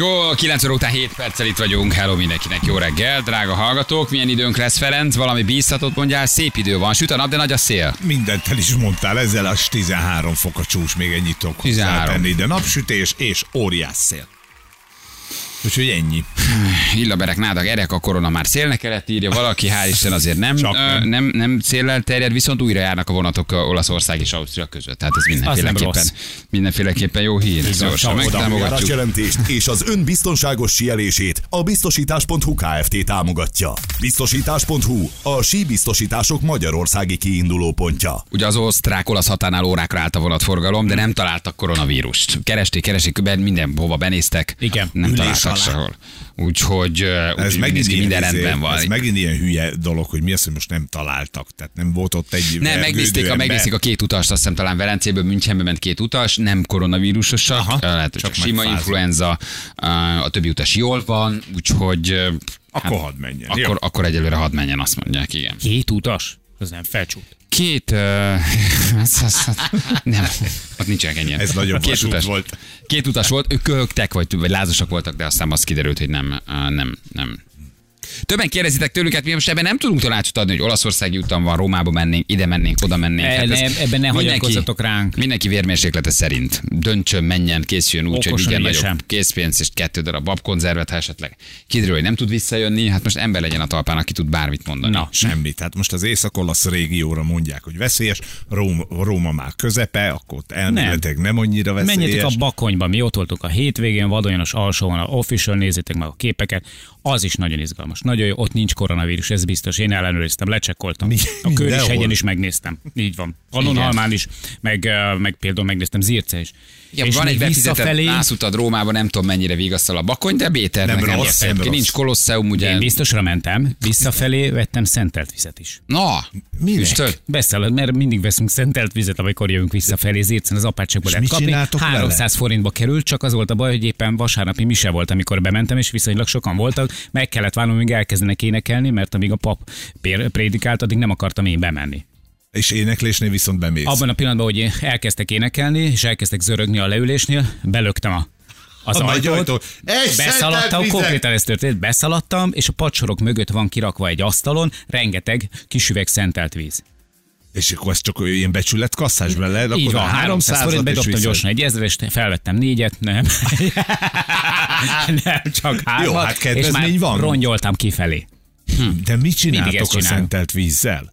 Jó, 9 óra után 7 perccel itt vagyunk. Hello mindenkinek, jó reggel, drága hallgatók. Milyen időnk lesz, Ferenc? Valami bíztatót mondjál, szép idő van. Süt a nap, de nagy a szél. Mindent el is mondtál, ezzel a 13 fok a csúcs, még ennyit tudok 13. hozzátenni, de napsütés és óriás szél. Úgyhogy ennyi. Illaberek, nádak, erek a korona már szélnek kellett írja valaki, hál' Isten azért nem, Csak ö, nem. nem, nem széllel terjed, viszont újra járnak a vonatok Olaszország és Ausztria között. Tehát ez mindenféleképpen, mindenféleképpen jó hír. Gyorsan megtámogatjuk. jelentést és az ön biztonságos síelését a biztosítás.hu Kft. támogatja. Biztosítás.hu a síbiztosítások magyarországi kiinduló pontja. Ugye az osztrák-olasz határnál órákra állt a vonatforgalom, de nem találtak koronavírust. Keresték, keresték, ben- mindenhova benéztek. Igen. Nem találtak alá. sehol. Úgyhogy, ö, Ez úgyhogy megint, ilyen, minden izé- rendben van. ez megint ilyen hülye dolog, hogy mi az, hogy most nem találtak. Tehát nem volt ott egy Nem, megnézték a, megnézték a két utast, azt hiszem talán Velencéből, Münchenbe ment két utas, nem koronavírusosak, Aha, lehet, csak csak sima influenza, a többi utas jól van, úgyhogy Akkor hadd menjen. akkor, Jó. akkor egyelőre hadd menjen, azt mondják, igen. Két utas? Az nem felcsút. Két, uh, ez, ez, ez, nem, ott nincsenek ennyien. Ez nagyon két utas volt. Két utas volt, ők köhögtek, vagy, vagy lázasak voltak, de aztán az kiderült, hogy nem, uh, nem, nem. Többen kérdezitek tőlük, hát mi most ebben nem tudunk tanácsot adni, hogy Olaszországi úton van, Romába mennénk, ide mennénk, oda mennénk. E, ez nem, ebben ne hagyatkozzatok ránk. Mindenki vérmérséklete szerint döntsön, menjen, készüljön úgy, hogy Okosan, vigyen ügyesen. nagyobb készpénzt és kettő darab babkonzervet, ha esetleg kiderül, hogy nem tud visszajönni, hát most ember legyen a talpán, aki tud bármit mondani. Na, Semmi. Tehát most az észak-olasz régióra mondják, hogy veszélyes, Róma, Róma már közepe, akkor ott elméletileg nem. nem annyira veszélyes. Menjetek a bakonyba, mi ott voltunk a hétvégén, vadonyanos alsóban, a official, nézzétek meg a képeket, az is nagyon izgalmas. Nagyon jó, ott nincs koronavírus, ez biztos. Én ellenőriztem, lecsekkoltam. Mi- a Kőris hegyen is megnéztem. Így van. Pannonhalmán is, meg, meg például megnéztem Zirce is. Ja, és van egy visszafelé, nászutad Rómába, nem tudom mennyire vigasztal a bakony, de Béternek Nem nem, rossz, nem rossz. Nincs kolosseum, ugye? én biztosra mentem, visszafelé vettem szentelt vizet is. Na, Minek? Beszél, mert mindig veszünk szentelt vizet, amikor jövünk visszafelé, Zircen az apátságból És lehet kapni. csináltok vele? 300 forintba került, csak az volt a baj, hogy éppen vasárnapi mise volt, amikor bementem, és viszonylag sokan voltak. Meg kellett várnom, míg elkezdenek énekelni, mert amíg a pap prédikált, addig nem akartam én bemenni. És éneklésnél viszont bemész. Abban a pillanatban, hogy elkezdtek énekelni, és elkezdtek zörögni a leülésnél, belöktem a az A ajtót, ajtó. Egy beszaladtam, konkrétan ez történt, beszaladtam, és a padsorok mögött van kirakva egy asztalon, rengeteg kis üveg szentelt víz. És akkor ez csak ilyen becsület kasszás bele, Így akkor van, a 300 forint, bedobtam gyorsan egy ezerest, felvettem négyet, nem. nem, csak hármat. hát és már van. rongyoltam kifelé. De mit csináltok a szentelt vízzel?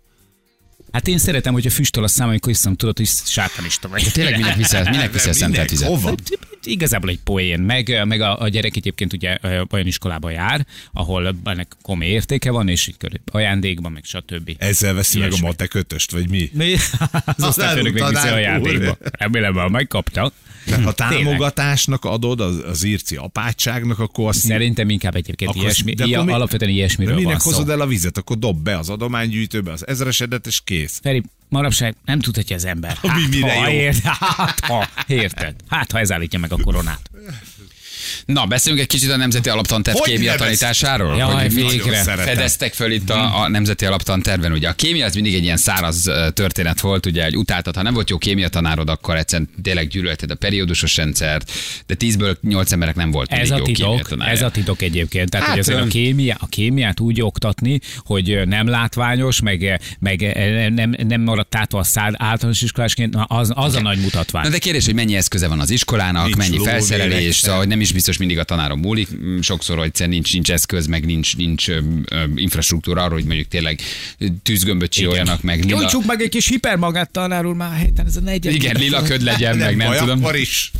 Hát én szeretem, hogyha füstöl a szám, amikor iszom, tudod, hogy sátanista vagy. tényleg minek viszel, minek viszel szentelt vizet? Hova? Igazából egy poén, meg, meg a, a gyerek egyébként ugye olyan iskolába jár, ahol ennek komoly értéke van, és így ajándékban, meg stb. Ezzel veszi meg a matek ötöst, vagy mi? Mi? Az osztályfőnök még viszi ajándékba. Remélem, megkapta. Tehát ha támogatásnak adod az, az írci apátságnak, akkor azt Szerintem inkább egyébként Akkor- ilyesmi, de akkor mi- alapvetően de ilyesmiről van minek szó. hozod el a vizet, akkor dob be az adománygyűjtőbe az ezresedet, és kész. Feri, manapság nem tudhatja az ember. Mi mire ha, jó? ért, hát, ha, érted? Hát, ha ez állítja meg a koronát. Na, beszéljünk egy kicsit a Nemzeti Alaptanterv Hogy kémia tanításáról. Jaj, hogy végre. Fedeztek föl itt a, a Nemzeti Alaptanterven. Ugye a kémia az mindig egy ilyen száraz történet volt, ugye, hogy utáltad, ha nem volt jó kémia tanárod, akkor egyszerűen tényleg gyűlölted a periódusos rendszert, de tízből nyolc emberek nem volt Ez a jó titok, ez a titok egyébként. Tehát, Hát, hogy azért a, kémia, a kémiát úgy oktatni, hogy nem látványos, meg, meg nem, nem maradt átva a szád általános iskolásként, na, az, az a nagy mutatvány. Na de kérdés, hogy mennyi eszköze van az iskolának, Nincs mennyi felszerelés, szóval hogy nem is biztos mindig a tanáron múlik. Mm, Sokszor, hogy nincs, nincs eszköz, meg nincs, nincs ö, ö, infrastruktúra arra, hogy mondjuk tényleg tűzgömböt csináljanak, meg lila, Gyújtsuk meg egy kis hipermagát tanár úr már héten, ez a negyed. igen, lila köd legyen, meg nem tudom. akkor is.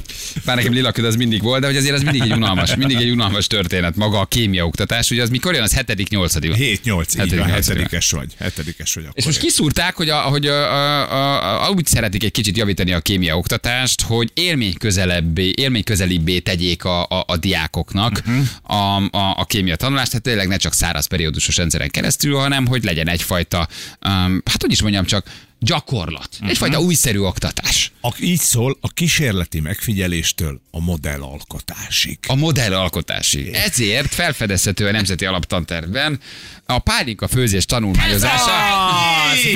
Bár nekem lila köd az mindig volt, de hogy azért az mindig egy unalmas, mindig egy unalmas történet. Maga a kémia oktatás, ugye az mikor jön, az hetedik, nyolcadik. 7-8, így Hetedik, van, nyolcadik. hetedikes vagy. Hetedikes vagy akkor. És most kiszúrták, hogy, a, hogy a, a, a, a, úgy szeretik egy kicsit javítani a kémia oktatást, hogy élmény közelebbé, élmény közelibbé tegyék a, a, a diákoknak uh-huh. a, a, a kémia tanulást, tehát tényleg ne csak száraz periódusos rendszeren keresztül, hanem hogy legyen egyfajta, um, hát hogy is mondjam, csak gyakorlat. Mhm. Egyfajta újszerű oktatás. A, így szól a kísérleti megfigyeléstől a modellalkotásig. A modellalkotásig. Ezért felfedezhető a Nemzeti Alaptantervben a pálinka főzés tanulmányozása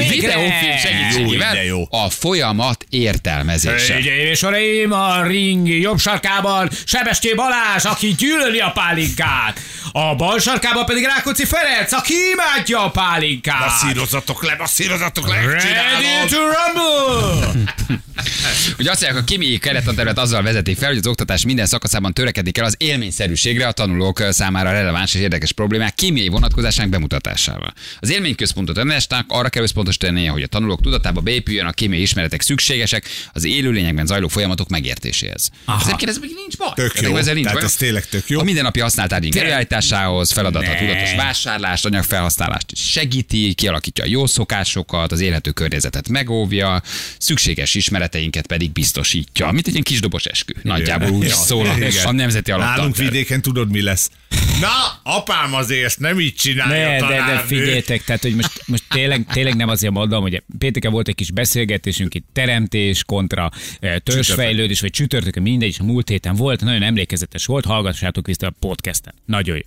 videófilm segítségével jó. a folyamat értelmezése. Hölgyeim és uraim, a ring jobb sarkában Sebesté Balázs, aki gyűlöli a pálinkát. A bal sarkában pedig Rákóczi Ferenc, aki imádja a pálinkát. Masszírozatok le, masszírozatok le, Ready to rumble! Ugye azt mondják, a kémiai kerettantervet azzal vezetik fel, hogy az oktatás minden szakaszában törekedik el az élményszerűségre a tanulók számára releváns és érdekes problémák kémiai vonatkozásának bemutatásával. Az élményközpontot önnesták arra kell összpontosítania, hogy a tanulók tudatába beépüljön a kémiai ismeretek szükségesek az élőlényekben zajló folyamatok megértéséhez. Aha. Ezért kérdezem, hogy nincs baj. Tök Pedig jó, ezzel nincs tehát baj. ez tényleg tök jó. A mindennapi használt tárgyunk előállításához, feladata a tudatos vásárlást, anyagfelhasználást segíti, kialakítja a jó szokásokat, az élhető környezetet megóvja, szükséges ismereteinket pedig biztosítja. Mint egy ilyen kis dobos eskü. Nagyjából úgy Ja, szól a, a nemzeti Nálunk alaptanterv. vidéken tudod, mi lesz? Na, apám azért ezt nem így csinálja Ne, de, de figyeljetek, tehát hogy most, most tényleg, tényleg nem azért mondom, hogy Pénteke volt egy kis beszélgetésünk itt teremtés kontra eh, törzsfejlődés, vagy csütörtökön mindegy, és a múlt héten volt, nagyon emlékezetes volt, hallgassátok vissza a podcasten. Nagyon jó.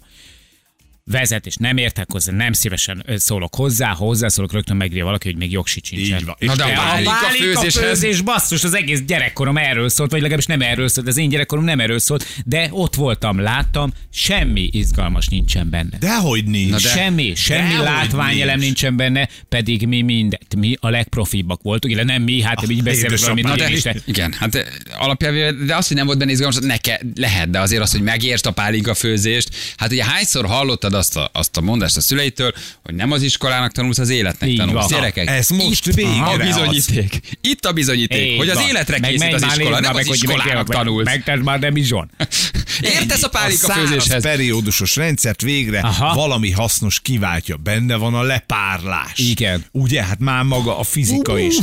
Vezet, és nem értek hozzá, nem szívesen szólok hozzá, ha hozzászólok, rögtön megírja valaki, hogy még jogsi sincsen. Így van. Na de a De pálinka a pálinka főzéshez- főzés, basszus, az egész gyerekkorom erről szólt, vagy legalábbis nem erről szólt, az én gyerekkorom nem erről szólt, de ott voltam, láttam, semmi izgalmas nincsen benne. Dehogy nincs. Na de- Semmi, semmi látványelem nincs. nincsen benne, pedig mi mindet, mi a legprofibbak voltunk, illetve nem mi, hát így beszélünk édesapám. valami Na de, Isten. igen, hát alapjában, de azt, hogy nem volt benne izgalmas, ne ke, lehet, de azért az, hogy megértsd a pálinka főzést, hát ugye hányszor hallottad azt a, azt a mondást a szüleitől, hogy nem az iskolának tanulsz, az életnek Így tanulsz. van. Gyerekek, Ez most itt végre a az. bizonyíték. Itt a bizonyíték, Így hogy az van. életre Meg készít az iskola, nem az meg, hogy iskolának meg- tanulsz. Megtedd már, de bizony. Értesz a pálinka a főzéshez? periódusos rendszert végre Aha. valami hasznos kiváltja. Benne van a lepárlás. Igen. Ugye, hát már maga a fizika is.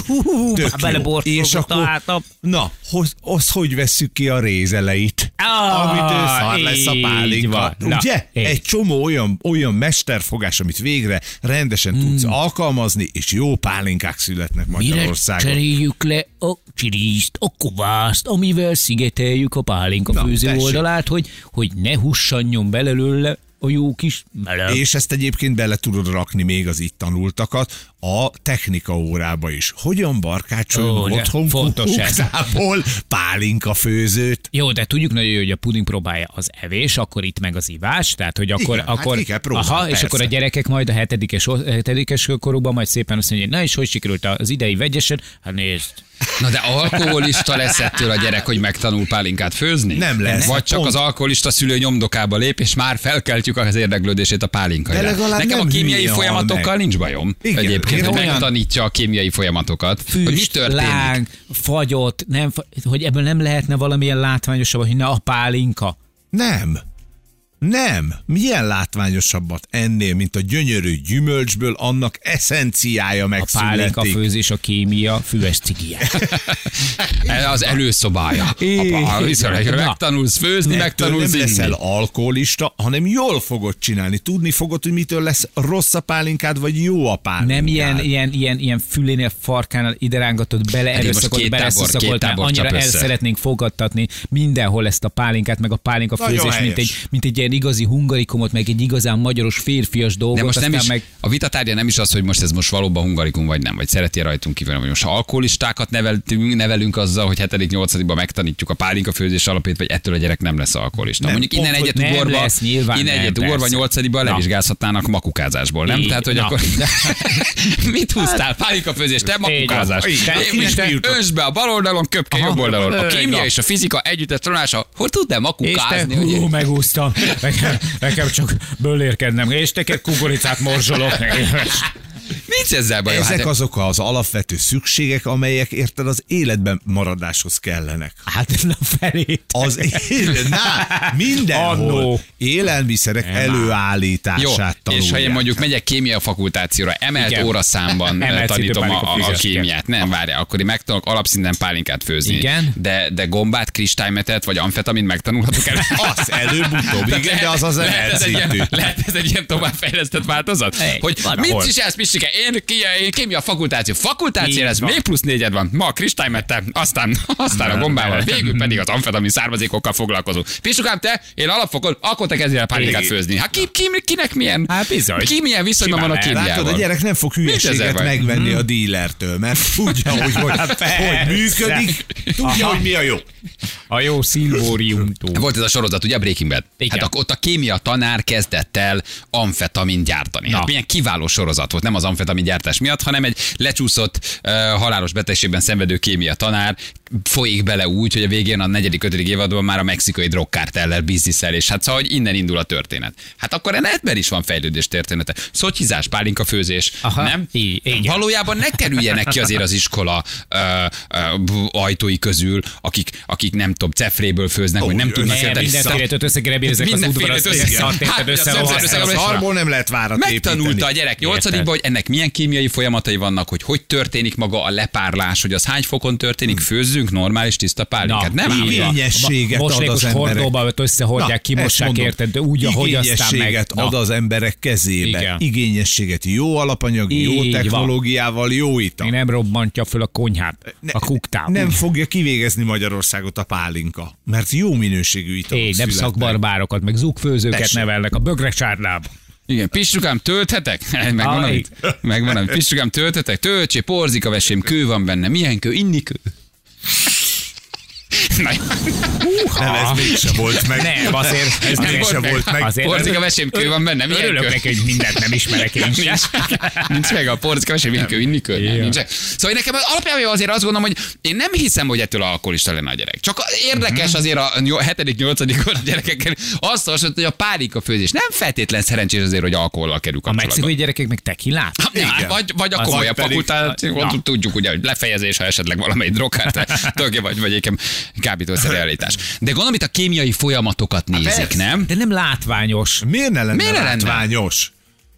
Tök jó. És akkor, na, hoz, az hogy vesszük ki a rézeleit? Ah, amitől szar lesz a pálinka. van. Na, Ugye? így. Egy csomó olyan, olyan mesterfogás, amit végre rendesen tudsz alkalmazni, és jó pálinkák születnek Hmm. Mire Magyarországon. cseréljük le a csiriszt, a kovászt, amivel szigeteljük a pálinka Na, főző tessék. oldalát, hogy, hogy ne hussanjon belőle a jó kis meleg. És ezt egyébként bele tudod rakni még az itt tanultakat a technika órába is. Hogyan barkácsolunk Ó, de otthon fontos kuktából pálinka főzőt? Jó, de tudjuk nagyon jó, hogy a puding próbálja az evés, akkor itt meg az ivás, tehát hogy akkor... Igen, hát akkor ki kell próbálni, aha, és persze. akkor a gyerekek majd a hetedikes, hetedikes korukban majd szépen azt mondja, na és hogy sikerült az idei vegyesen? Hát nézd, Na de alkoholista lesz ettől a gyerek, hogy megtanul pálinkát főzni? Nem lesz. Vagy csak Pont. az alkoholista szülő nyomdokába lép, és már felkeltjük az érdeklődését a pálinka Nekem a kémiai folyamatokkal meg. nincs bajom. Igen, Egyébként, hogy olyan- megtanítja a kémiai folyamatokat. hogy mi füst, történik. láng, fagyott, nem, hogy ebből nem lehetne valamilyen látványosabb, hogy na a pálinka. Nem. Nem. Milyen látványosabbat ennél, mint a gyönyörű gyümölcsből annak eszenciája A pálinka megszületik. főzés, a kémia, füves cigije. Ez az előszobája. Viszont, megtanulsz főzni, Ettől megtanulsz nem leszel alkoholista, hanem jól fogod csinálni. Tudni fogod, hogy mitől lesz rossz a pálinkád, vagy jó a pálinkád. Nem ilyen, ilyen, ilyen, ilyen fülénél, farkánál ide rángatott, bele Hát erőszakolt, beleszuszakolt, mert annyira el szeretnénk fogadtatni mindenhol ezt a pálinkát, meg a pálinka főzés, mint egy, mint egy ilyen igazi hungarikumot, meg egy igazán magyaros férfias dolgot. De most nem is, meg a vitatárgya nem is az, hogy most ez most valóban hungarikum vagy nem, vagy szereti rajtunk kívül, vagy most ha alkoholistákat neveltünk, nevelünk azzal, hogy 7.-8. megtanítjuk a pálinka főzés alapét, vagy ettől a gyerek nem lesz alkoholista. Nem, Mondjuk innen egyet hogy ugorva, lesz, nyilván innen egyet ugorva persze. 8 Na. levizsgázhatnának makukázásból, nem? Tehát, hogy na. akkor mit húztál? Pálinka főzés, te makukázás. Ösd be a bal oldalon, köpke jobb oldalon. A kémia és a fizika együttes tanulása, hogy tud-e és te, makukázni? hú, hogy- megúsztam, nekem, nekem csak bölérkednem, és neked kukoricát morzsolok. Nincs ezzel baj. Ezek Hát, azok az alapvető szükségek, amelyek érted az életben maradáshoz kellenek. Hát na felét. Az él, na, mindenhol Annó. élelmiszerek Jó, előállítását tanulják. és ha én mondjuk megyek kémia fakultációra, emelt Igen. óraszámban Emelt tanítom szintű a, a, a kémiát. Nem, várjál, akkor én megtanulok alapszinten pálinkát főzni. Igen. De, de gombát, kristálymetet vagy amfetamin megtanulhatok el. Az előbb-utóbb, igen, de az az lehet, ez egy ilyen, lehet ez egy ilyen továbbfejlesztett változat? Egy, hogy mit csinálsz, Pistike? Én, ki, én kémia fakultáció. Fakultáció lesz, még plusz négyed van. Ma kristálymettem, aztán, aztán a gombával, végül pedig az amfetamin származékokkal foglalkozunk. Pisukám, te, én alapfokon, akkor te kezdjél pálinkát főzni. Hát ki, ki, kinek milyen? Hát bizony. Ki milyen viszonyban van a kémiával? Látod, a gyerek nem fog hülyeséget megvenni a dílertől, mert tudja, hogy, hogy, Hát persze. hogy működik, tudja, hogy mi a jó. A jó szilvóriumtó. Volt ez a sorozat, ugye a Breaking Bad? Igen. Hát ott a kémia tanár kezdett el amfetamin gyártani. Hát milyen kiváló sorozat volt, nem az amfetamin gyártás miatt, hanem egy lecsúszott uh, halálos betegségben szenvedő kémia tanár folyik bele úgy, hogy a végén a negyedik, ötödik évadban már a mexikai drogkártellel bizniszel, és hát szóval, hogy innen indul a történet. Hát akkor ebben is van fejlődés története. Szotyhizás, pálinka főzés, Aha, nem? igen. Valójában ne kerüljenek ki azért az iskola uh, uh, ajtói közül, akik, akik nem tudom, cefréből főznek, vagy nem tudnak érteni Mindenféle összegerebézek az Mindenféle udvar, az össze- összeadtérted Hát, össze az a össze- rohadt- össze- A szarból nem lehet várat Megtanulta a gyerek 8 Érted. hogy ennek milyen kémiai folyamatai vannak, hogy hogy történik maga a lepárlás, hogy az hány fokon történik, főzzünk normális tiszta pálinkát. Nem ám. így van. Igényességet ad az emberek. hordóba öt összehordják, Na, kimossák, érted, de úgy, ahogy aztán meg... Ad az emberek kezébe. Igen. Igényességet jó alapanyag, jó van. technológiával, jó ital. Nem robbantja föl a konyhát, a kuktát. nem fogja kivégezni Magyarországot a pálinka, mert jó minőségű italok Én nem szakbarbárokat, meg zugfőzőket Tessék. nevelnek a bögre sárlába. Igen, Pistrukám, tölthetek? Megvan, amit? Megvan, amit. Pistrukám, tölthetek? Töltsé, porzika vesém, kő van benne. Milyen kő? Inni kő. Nem, ez mégsem volt meg. Nem, azért ez Nem nem volt mégsem meg. volt meg. Azért Porzika vesém, kő van benne. Milyen Örülök neki, hogy mindent nem ismerek én sem. Nincs, meg a porzika, és inni kő, inni kő. Nem, Igen. nincs. Szóval én nekem alapjában azért azt gondolom, hogy én nem hiszem, hogy ettől alkoholista lenne a gyerek. Csak érdekes azért a 7.-8. kor gyerekekkel azt hasonlít, hogy a pálika főzés nem feltétlen szerencsés azért, hogy alkohollal kerül A mexikai gyerekek meg tekilát? Ja, Igen. vagy, vagy a komolyabb ott tudjuk ugye, hogy lefejezés, ha esetleg valamelyik drogkát, tőke vagy, vagy egyébként kábítószer realitás. De gondolom, itt a kémiai folyamatokat nézik, persze. nem? De nem látványos. Miért ne lenne Miért ne lenne? látványos?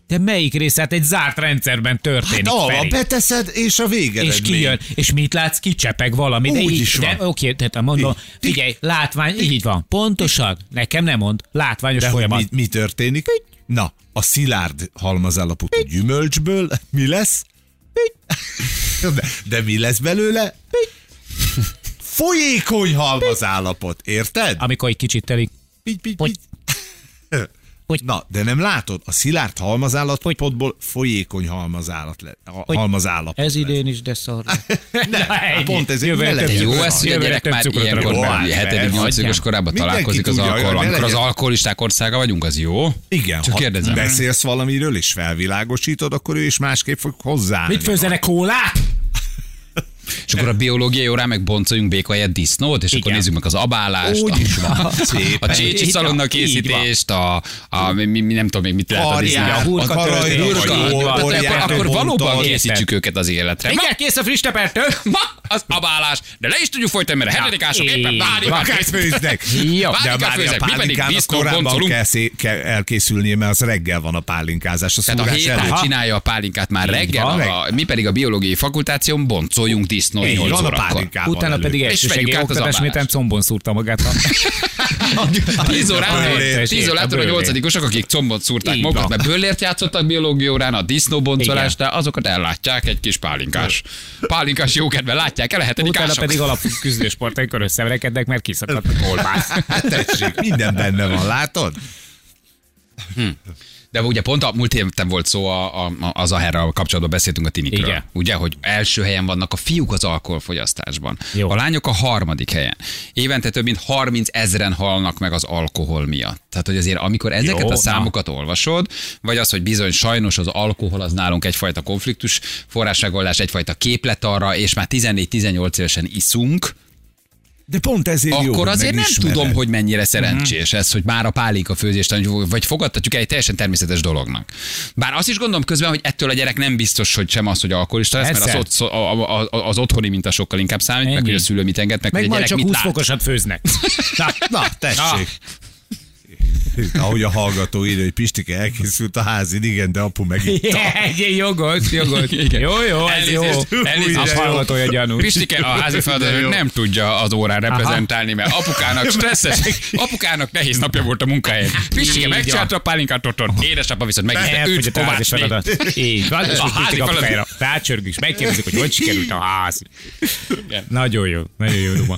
De melyik része? Hát egy zárt rendszerben történik, Hát, a, Feri. beteszed, és a végeredmény. és kijön, és mit látsz, kicsepeg valami. De Úgy így, is van. De, oké, tehát mondom, figyelj, látvány, így van, pontosan, nekem nem mond, látványos De folyamat. mi, mi történik? Na, a szilárd halmazállapotú gyümölcsből mi lesz? De, de mi lesz belőle? Folyékony halmazállapot, érted? Amikor egy kicsit telik. Így, így, Hogy- így. hogy- Na, de nem látod? A szilárd halmazállapotból folyékony halmazállat le, ha, Hogy- halmazállapot Ez lesz. idén is, de szar. Nem, ennyi. pont több legyen. Jó ez, hogy a gyerek már ilyenkor rakok be. hát, 7 8 korában találkozik az hogy alkohol. Amikor az alkoholisták országa vagyunk, az jó? Igen, Csak ha kérdezem. beszélsz valamiről és felvilágosítod, akkor ő is másképp fog hozzáállni. Mit főzzenek kólát? És akkor a biológiai órán meg boncoljunk béka helyett disznót, és akkor Igen. nézzük meg az abálást, Úgy a, a csícsi Így szalonna készítést, a, a mi, mi, nem tudom még mit lehet a disznó. A hurka hurka. Tehát orját, akkor, akkor valóban készítsük őket az életre. Igen, kész a friss tepertő. Az abálás, de le is tudjuk folytani, mert a hetedikások éppen pálinkát főznek. Jó. De a pálinkának korábban kell, kell elkészülnie, mert az reggel van a pálinkázás. A Tehát a héten csinálja a pálinkát már reggel, van. a, mi pedig a biológiai fakultáción boncoljunk disznó Így 8 van a órakor. Utána pedig az oktatás, miután combon szúrta magát. a- 10 órától, bőlért. 10 órától a A bőlért. nyolcadikosok, akik combot szúrták magukat, mert bőlért játszottak biológia órán, a disznóboncolásnál, azokat ellátják egy kis pálinkás. Pálinkás jókedve látják el a Utána hetedikások. pedig alapküzdősport, amikor összeverekednek, mert kiszakadt a kolbász. Hát tessék, minden benne van, látod? De ugye pont a múlt héten volt szó a, a, a- az aherrel kapcsolatban beszéltünk a tinikről. Igen. Ugye, hogy első helyen vannak a fiúk az alkoholfogyasztásban. Jó. A lányok a harmadik helyen. Évente több mint 30 ezeren halnak meg az alkohol miatt. Tehát, hogy azért amikor ezeket Jó, a na. számokat olvasod, vagy az, hogy bizony sajnos az alkohol az nálunk egyfajta konfliktus forrásmegoldás, egyfajta képlet arra, és már 14-18 évesen iszunk, De pont ezért jó, akkor hogy azért nem tudom, hogy mennyire szerencsés ez, hogy már a pálinka főzést, vagy fogadtatjuk el egy teljesen természetes dolognak. Bár azt is gondolom közben, hogy ettől a gyerek nem biztos, hogy sem az, hogy alkoholista lesz, mert az, Persze. ott, a, a, az otthoni minta sokkal inkább számít, meg Ennyi. hogy a szülő mit enged, meg, Meg hogy a gyerek csak mit 20 lát. fokosat főznek. Na, Na, tessék. Ahogy a hallgató írja, hogy Pistike elkészült a házid, igen, de apu megitta. Egy jogos, jogos. Jó, jó, ez jó. Elnézést. Az hallgatója gyanús. Pistike a házi feladat nem tudja az órán reprezentálni, mert apukának stresszes, apukának nehéz napja volt a munkahelyen. Pistike megcsinálta a pálinkát otthon, édesapa viszont meg őt Elfogyott a házi feladat. Így van, és A házi a feladat. rácsörgünk, és megkérdezik, hogy hogy sikerült a ház. Igen. Nagyon jó, nagyon jó, Ruma.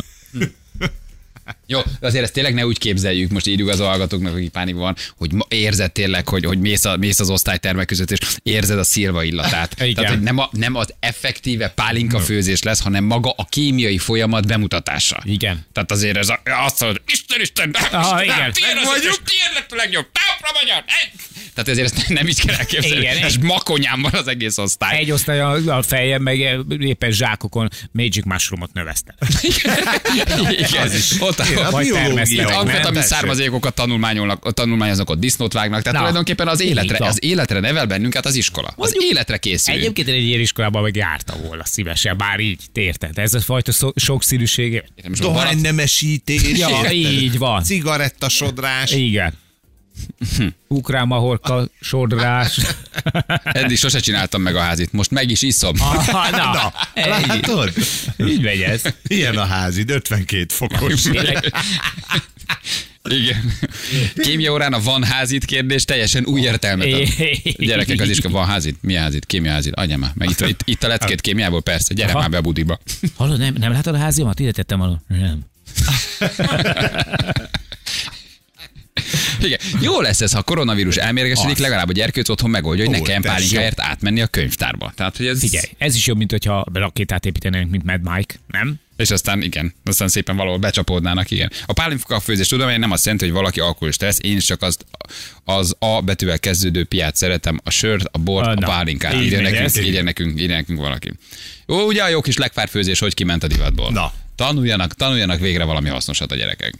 Jó, de azért ezt tényleg ne úgy képzeljük, most írjuk az hallgatóknak, akik pánikban van, hogy érzed tényleg, hogy, hogy mész, a, mész az osztálytermek között, és érzed a szilva illatát. Igen. Tehát, hogy nem, a, nem az effektíve pálinka főzés lesz, hanem maga a kémiai folyamat bemutatása. Igen. Tehát azért ez a, azt mondod, Isten, Isten, Aha, Isten, igen. tiéd az Vagyunk. tiéd lett a legjobb, tápra magyar, egy! Tehát ezért ezt nem így kell elképzelni. Igen, és makonyán van az egész osztály. Egy osztály a, a fejem, meg éppen zsákokon Magic Mushroomot növeszte. Igen, ott, Igen, a Vagy biológia. amfetamin származékokat tanulmányolnak, tanulmányoznak, ott disznót vágnak, tehát Na, tulajdonképpen az életre, az életre nevel bennünket az iskola. Az életre készül. Egyébként én egy ilyen iskolában meg járta volna szívesen, bár így, érted? Ez a fajta sokszínűség. Dohánynemesítés. Ja, érted? így van. Cigarettasodrás. Igen. Ukrán mahorka, sodrás. Eddig sose csináltam meg a házit, most meg is iszom. Ah, na, Na, látod? így megy ez. Ilyen a házid, 52 fokos. Tényleg, Igen. Kémia órán a van házit kérdés teljesen új értelmet ad. Gyerekek az iskola, van házit? Mi házit? Kémia házit? Anyám már. Meg itt, itt, itt a leckét kémiából, persze. Gyere Aha. már be a budiba. Hallod, nem, nem látod a háziamat? Ide tettem alul. Nem. Igen. Jó lesz ez, ha a koronavírus elmérgesedik, legalább a gyerkőc otthon megoldja, hogy Ó, ne kelljen pálinkáért átmenni a könyvtárba. Tehát, hogy ez... Figyelj, ez is jobb, mint hogyha rakétát építenénk, mint Mad Mike, nem? És aztán igen, aztán szépen valahol becsapódnának, igen. A pálinka főzés tudomány nem azt jelenti, hogy valaki alkoholista lesz, én csak az, az A betűvel kezdődő piát szeretem, a sört, a bort, a na. pálinkát. Így Írja nekünk, írja nekünk, írja nekünk valaki. Jó, ugye a jó kis legfárfőzés, hogy kiment a divatból. Na. Tanuljanak, tanuljanak végre valami hasznosat a gyerekek.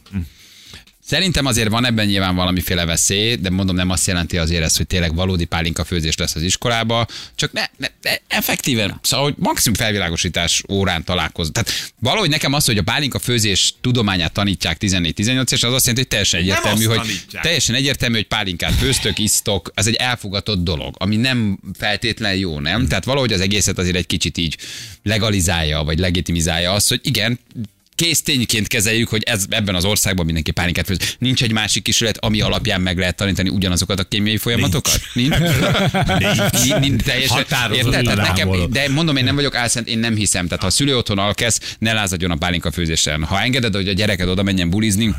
Szerintem azért van ebben nyilván valamiféle veszély, de mondom, nem azt jelenti azért ez, hogy tényleg valódi pálinka főzés lesz az iskolába, csak ne, ne, ne effektíven, szóval, hogy maximum felvilágosítás órán találkoz. Tehát valahogy nekem az, hogy a pálinka főzés tudományát tanítják 14-18 és az azt jelenti, hogy teljesen egyértelmű, hogy tanítják. teljesen egyértelmű, hogy pálinkát főztök, isztok, ez egy elfogatott dolog, ami nem feltétlen jó, nem? Tehát valahogy az egészet azért egy kicsit így legalizálja, vagy legitimizálja azt, hogy igen, kész tényként kezeljük, hogy ez, ebben az országban mindenki pálinkát főz. Nincs egy másik kísérlet, ami alapján meg lehet tanítani ugyanazokat a kémiai folyamatokat? Nincs. Nincs. Nincs. Teljesen. Határozott Érted? Tehát nekem, de mondom, én nem vagyok álszent, én nem hiszem. Tehát ha a szülő otthon alkesz, ne lázadjon a pálinka főzésen. Ha engeded, hogy a gyereked oda menjen bulizni,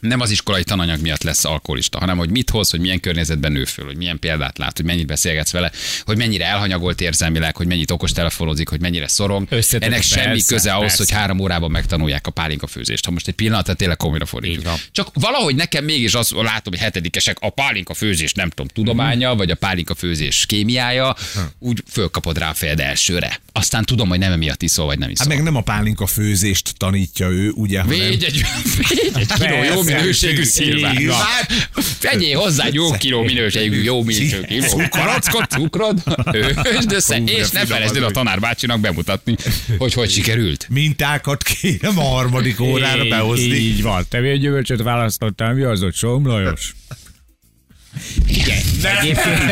nem az iskolai tananyag miatt lesz alkoholista, hanem hogy mit hoz, hogy milyen környezetben nő föl, hogy milyen példát lát, hogy mennyit beszélgetsz vele, hogy mennyire elhanyagolt érzelmileg, hogy mennyit okos telefonozik, hogy mennyire szorong. Összetett, Ennek semmi persze, köze ahhoz, persze. hogy három órában megtanulják a pálinka főzést. Ha most egy pillanatra tényleg komolyra fordítjuk. Csak valahogy nekem mégis azt látom, hogy hetedikesek a pálinka főzés, nem tudom, tudománya, vagy a pálinka főzés kémiája, úgy fölkapod rá a fejed elsőre. Aztán tudom, hogy nem emiatt iszol, vagy nem iszol. Hát meg nem a pálinka főzést tanítja ő, ugye? Védj egy, védj egy kiló jó minőségű szilvát. Van. Vegyél hozzá egy jó kiló minőségű, jó minőségű. Karackot, cukrod, ősd össze, és ne felejtsd el a tanárbácsinak bemutatni, hogy hogy sikerült. Mintákat kérem a harmadik órára behozni. Így van. Te gyümölcsöt választottál? Mi az ott? Somlajos? Igen. Egyébként,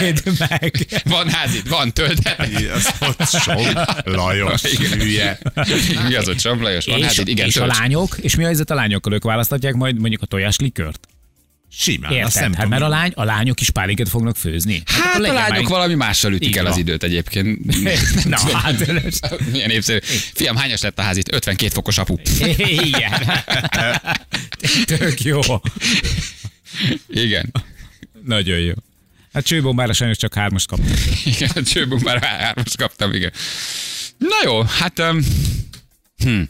egyébként meg. Van házid, van töltet. Az ott sok Lajos, hülye. Mi az ott Samlajos? Van És, házid, igen, és a tölts. lányok? És mi a helyzet a lányokkal? Ők választatják majd mondjuk a tojáslikört? Simán, azt Érted? nem Hát mert a, lány, a lányok is pálinket fognak főzni. Hát akkor a lányok már- valami mással ütik Így el az van. időt egyébként. Na, hát, Milyen népszerű. Fiam, hányas lett a házit? 52 fokos apu. igen. Tök jó. Igen. Nagyon jó. Hát csőbombára sajnos csak hármas kap. Igen, a csőből már hármas kaptam, igen. Na jó, hát... Um, hm.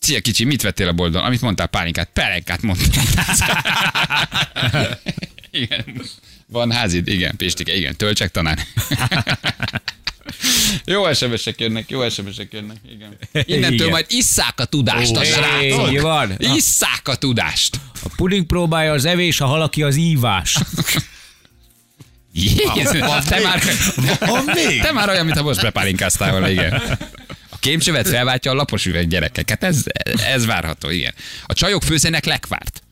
Szia kicsi, mit vettél a boltban? Amit mondtál, pálinkát, pelenkát mondtál. igen. Van házid? Igen, Pistike, igen. Töltsek tanár. Jó SMS-ek jönnek, jó SMS-ek jönnek, igen. Innentől Igen. majd isszák a tudást a Ó, srácok. így van. Isszák a tudást. A puding próbálja az evés, a halaki az ívás. Jézus, te már, Van még? te már olyan, mintha most bepálinkáztál volna, igen. A kémcsövet felváltja a lapos üveg gyerekeket, ez, ez várható, igen. A csajok főzének lekvárt.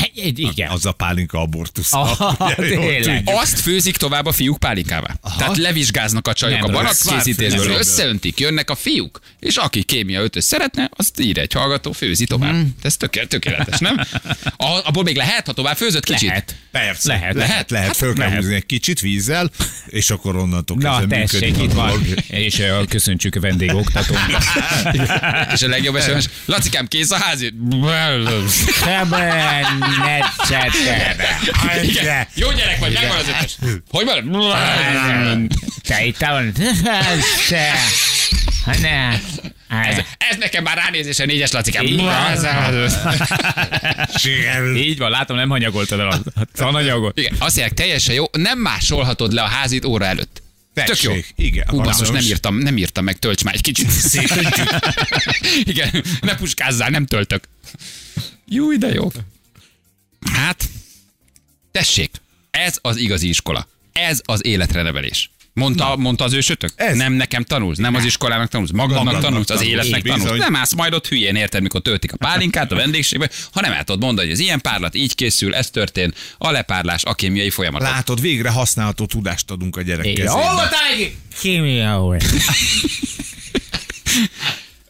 Egy, egy, igen. Az a pálinka abortusz. Azt főzik tovább a fiúk pálinkává. Tehát levizsgáznak a csajok Nem a Várj, összeöntik, jönnek a fiúk, és aki kémia ötös szeretne, azt ír egy hallgató, főzi tovább. Mhm. Ez tökéletes, tökéletes, nem? A, abból még lehet, ha tovább főzött kicsit? Lehet. Persze. Lehet. Lehet, lehet. Hát Föl kell lehet. húzni egy kicsit vízzel, és akkor onnantól Na, kezdve tessék, működik itt a van. És uh, köszöntsük a vendégoktatónkat. És a legjobb SMS, Lacikám, kész a házi. Jó gyerek vagy, megvan az ötös. Hogy van? Te itt van. Ne. Ez, ez nekem már ránézése négyes Lacikám. Így van. Sikerült. Így van, látom, nem hanyagoltad el a a tananyagot. Igen, azt mondják, teljesen jó, nem másolhatod le a házit óra előtt. Tök jó. Igen, Hú, basszus, nem írtam, nem írtam meg, tölts már egy kicsit. Igen, ne puskázzál, nem töltök. Jó, de jó. Hát, tessék, ez az igazi iskola. Ez az életre nevelés. Mondta, mondta az ősötök? Ez. Nem nekem tanulsz, nem az iskolának tanulsz, magadnak, Magadnak tanulsz, az tanulsz, életnek bizony. tanulsz. Nem állsz majd ott hülyén, érted, mikor töltik a pálinkát a vendégségbe, ha nem el tudod mondani, hogy ez ilyen párlat így készül, ez történt, a lepárlás, a kémiai folyamat. Látod, végre használható tudást adunk a gyerek Hol kezébe. voltál egy? Kémia volt.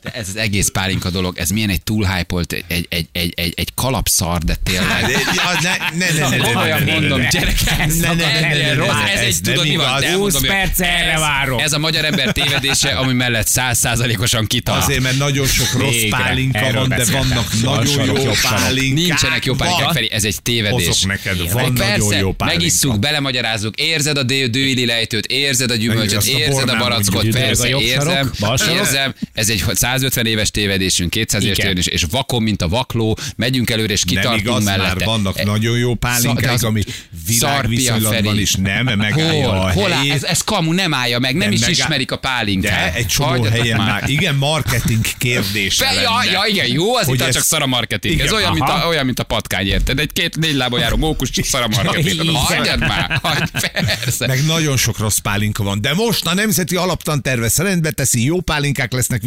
De ez az egész pálinka dolog, ez milyen egy túlhypolt, egy, egy, egy, egy, egy, egy kalapszar, de tényleg. Ne, ne, ne, ne, ne, ne, Komolyan ne, ne, mondom, ne. gyerekek, Ne, ne, ne, ne, ne, rossz, ne, ez ez egy, tudod mi van? igaz. De elmondom, 20 hogy perc erre ez- várok. Ez a magyar ember tévedése, ami mellett százszázalékosan kital. Azért, mert nagyon sok rossz pálinka van, de vannak nagyon jó pálinkák. Nincsenek jó pálinkák. Feri, ez egy tévedés. Hozok neked, van nagyon jó pálinka. megisszuk, belemagyarázzuk, érzed a dő- dőili lejtőt, érzed a gyümölcsöt, érzed a barackot, persze, érzem, érzem, ez egy 150 éves tévedésünk, 200 éves tévedés, és vakon, mint a vakló, megyünk előre, és Nem kitartunk igaz, már mellette. vannak E- nagyon jó Szar- pálinkák, az- ami világviszonylatban is nem megállja Hol? a Hol áll? Ez, ez kamu nem állja meg, nem, Nem is megáll- ismerik a pálinkát. De egy csomó Hagyjatok helyen már. már. Igen, marketing kérdése Fe, ja, ja, igen, jó, az itt ez- csak szara marketing. Ez Igen, olyan mint, a, olyan, mint a patkány, érted? Egy két négy lábon járó mókus, csak szara marketing. Igen. Hagyjad már, hagyd, persze. Meg nagyon sok rossz pálinka van. De most a Nemzeti Alaptan tervez rendbe teszi, jó pálinkák lesznek,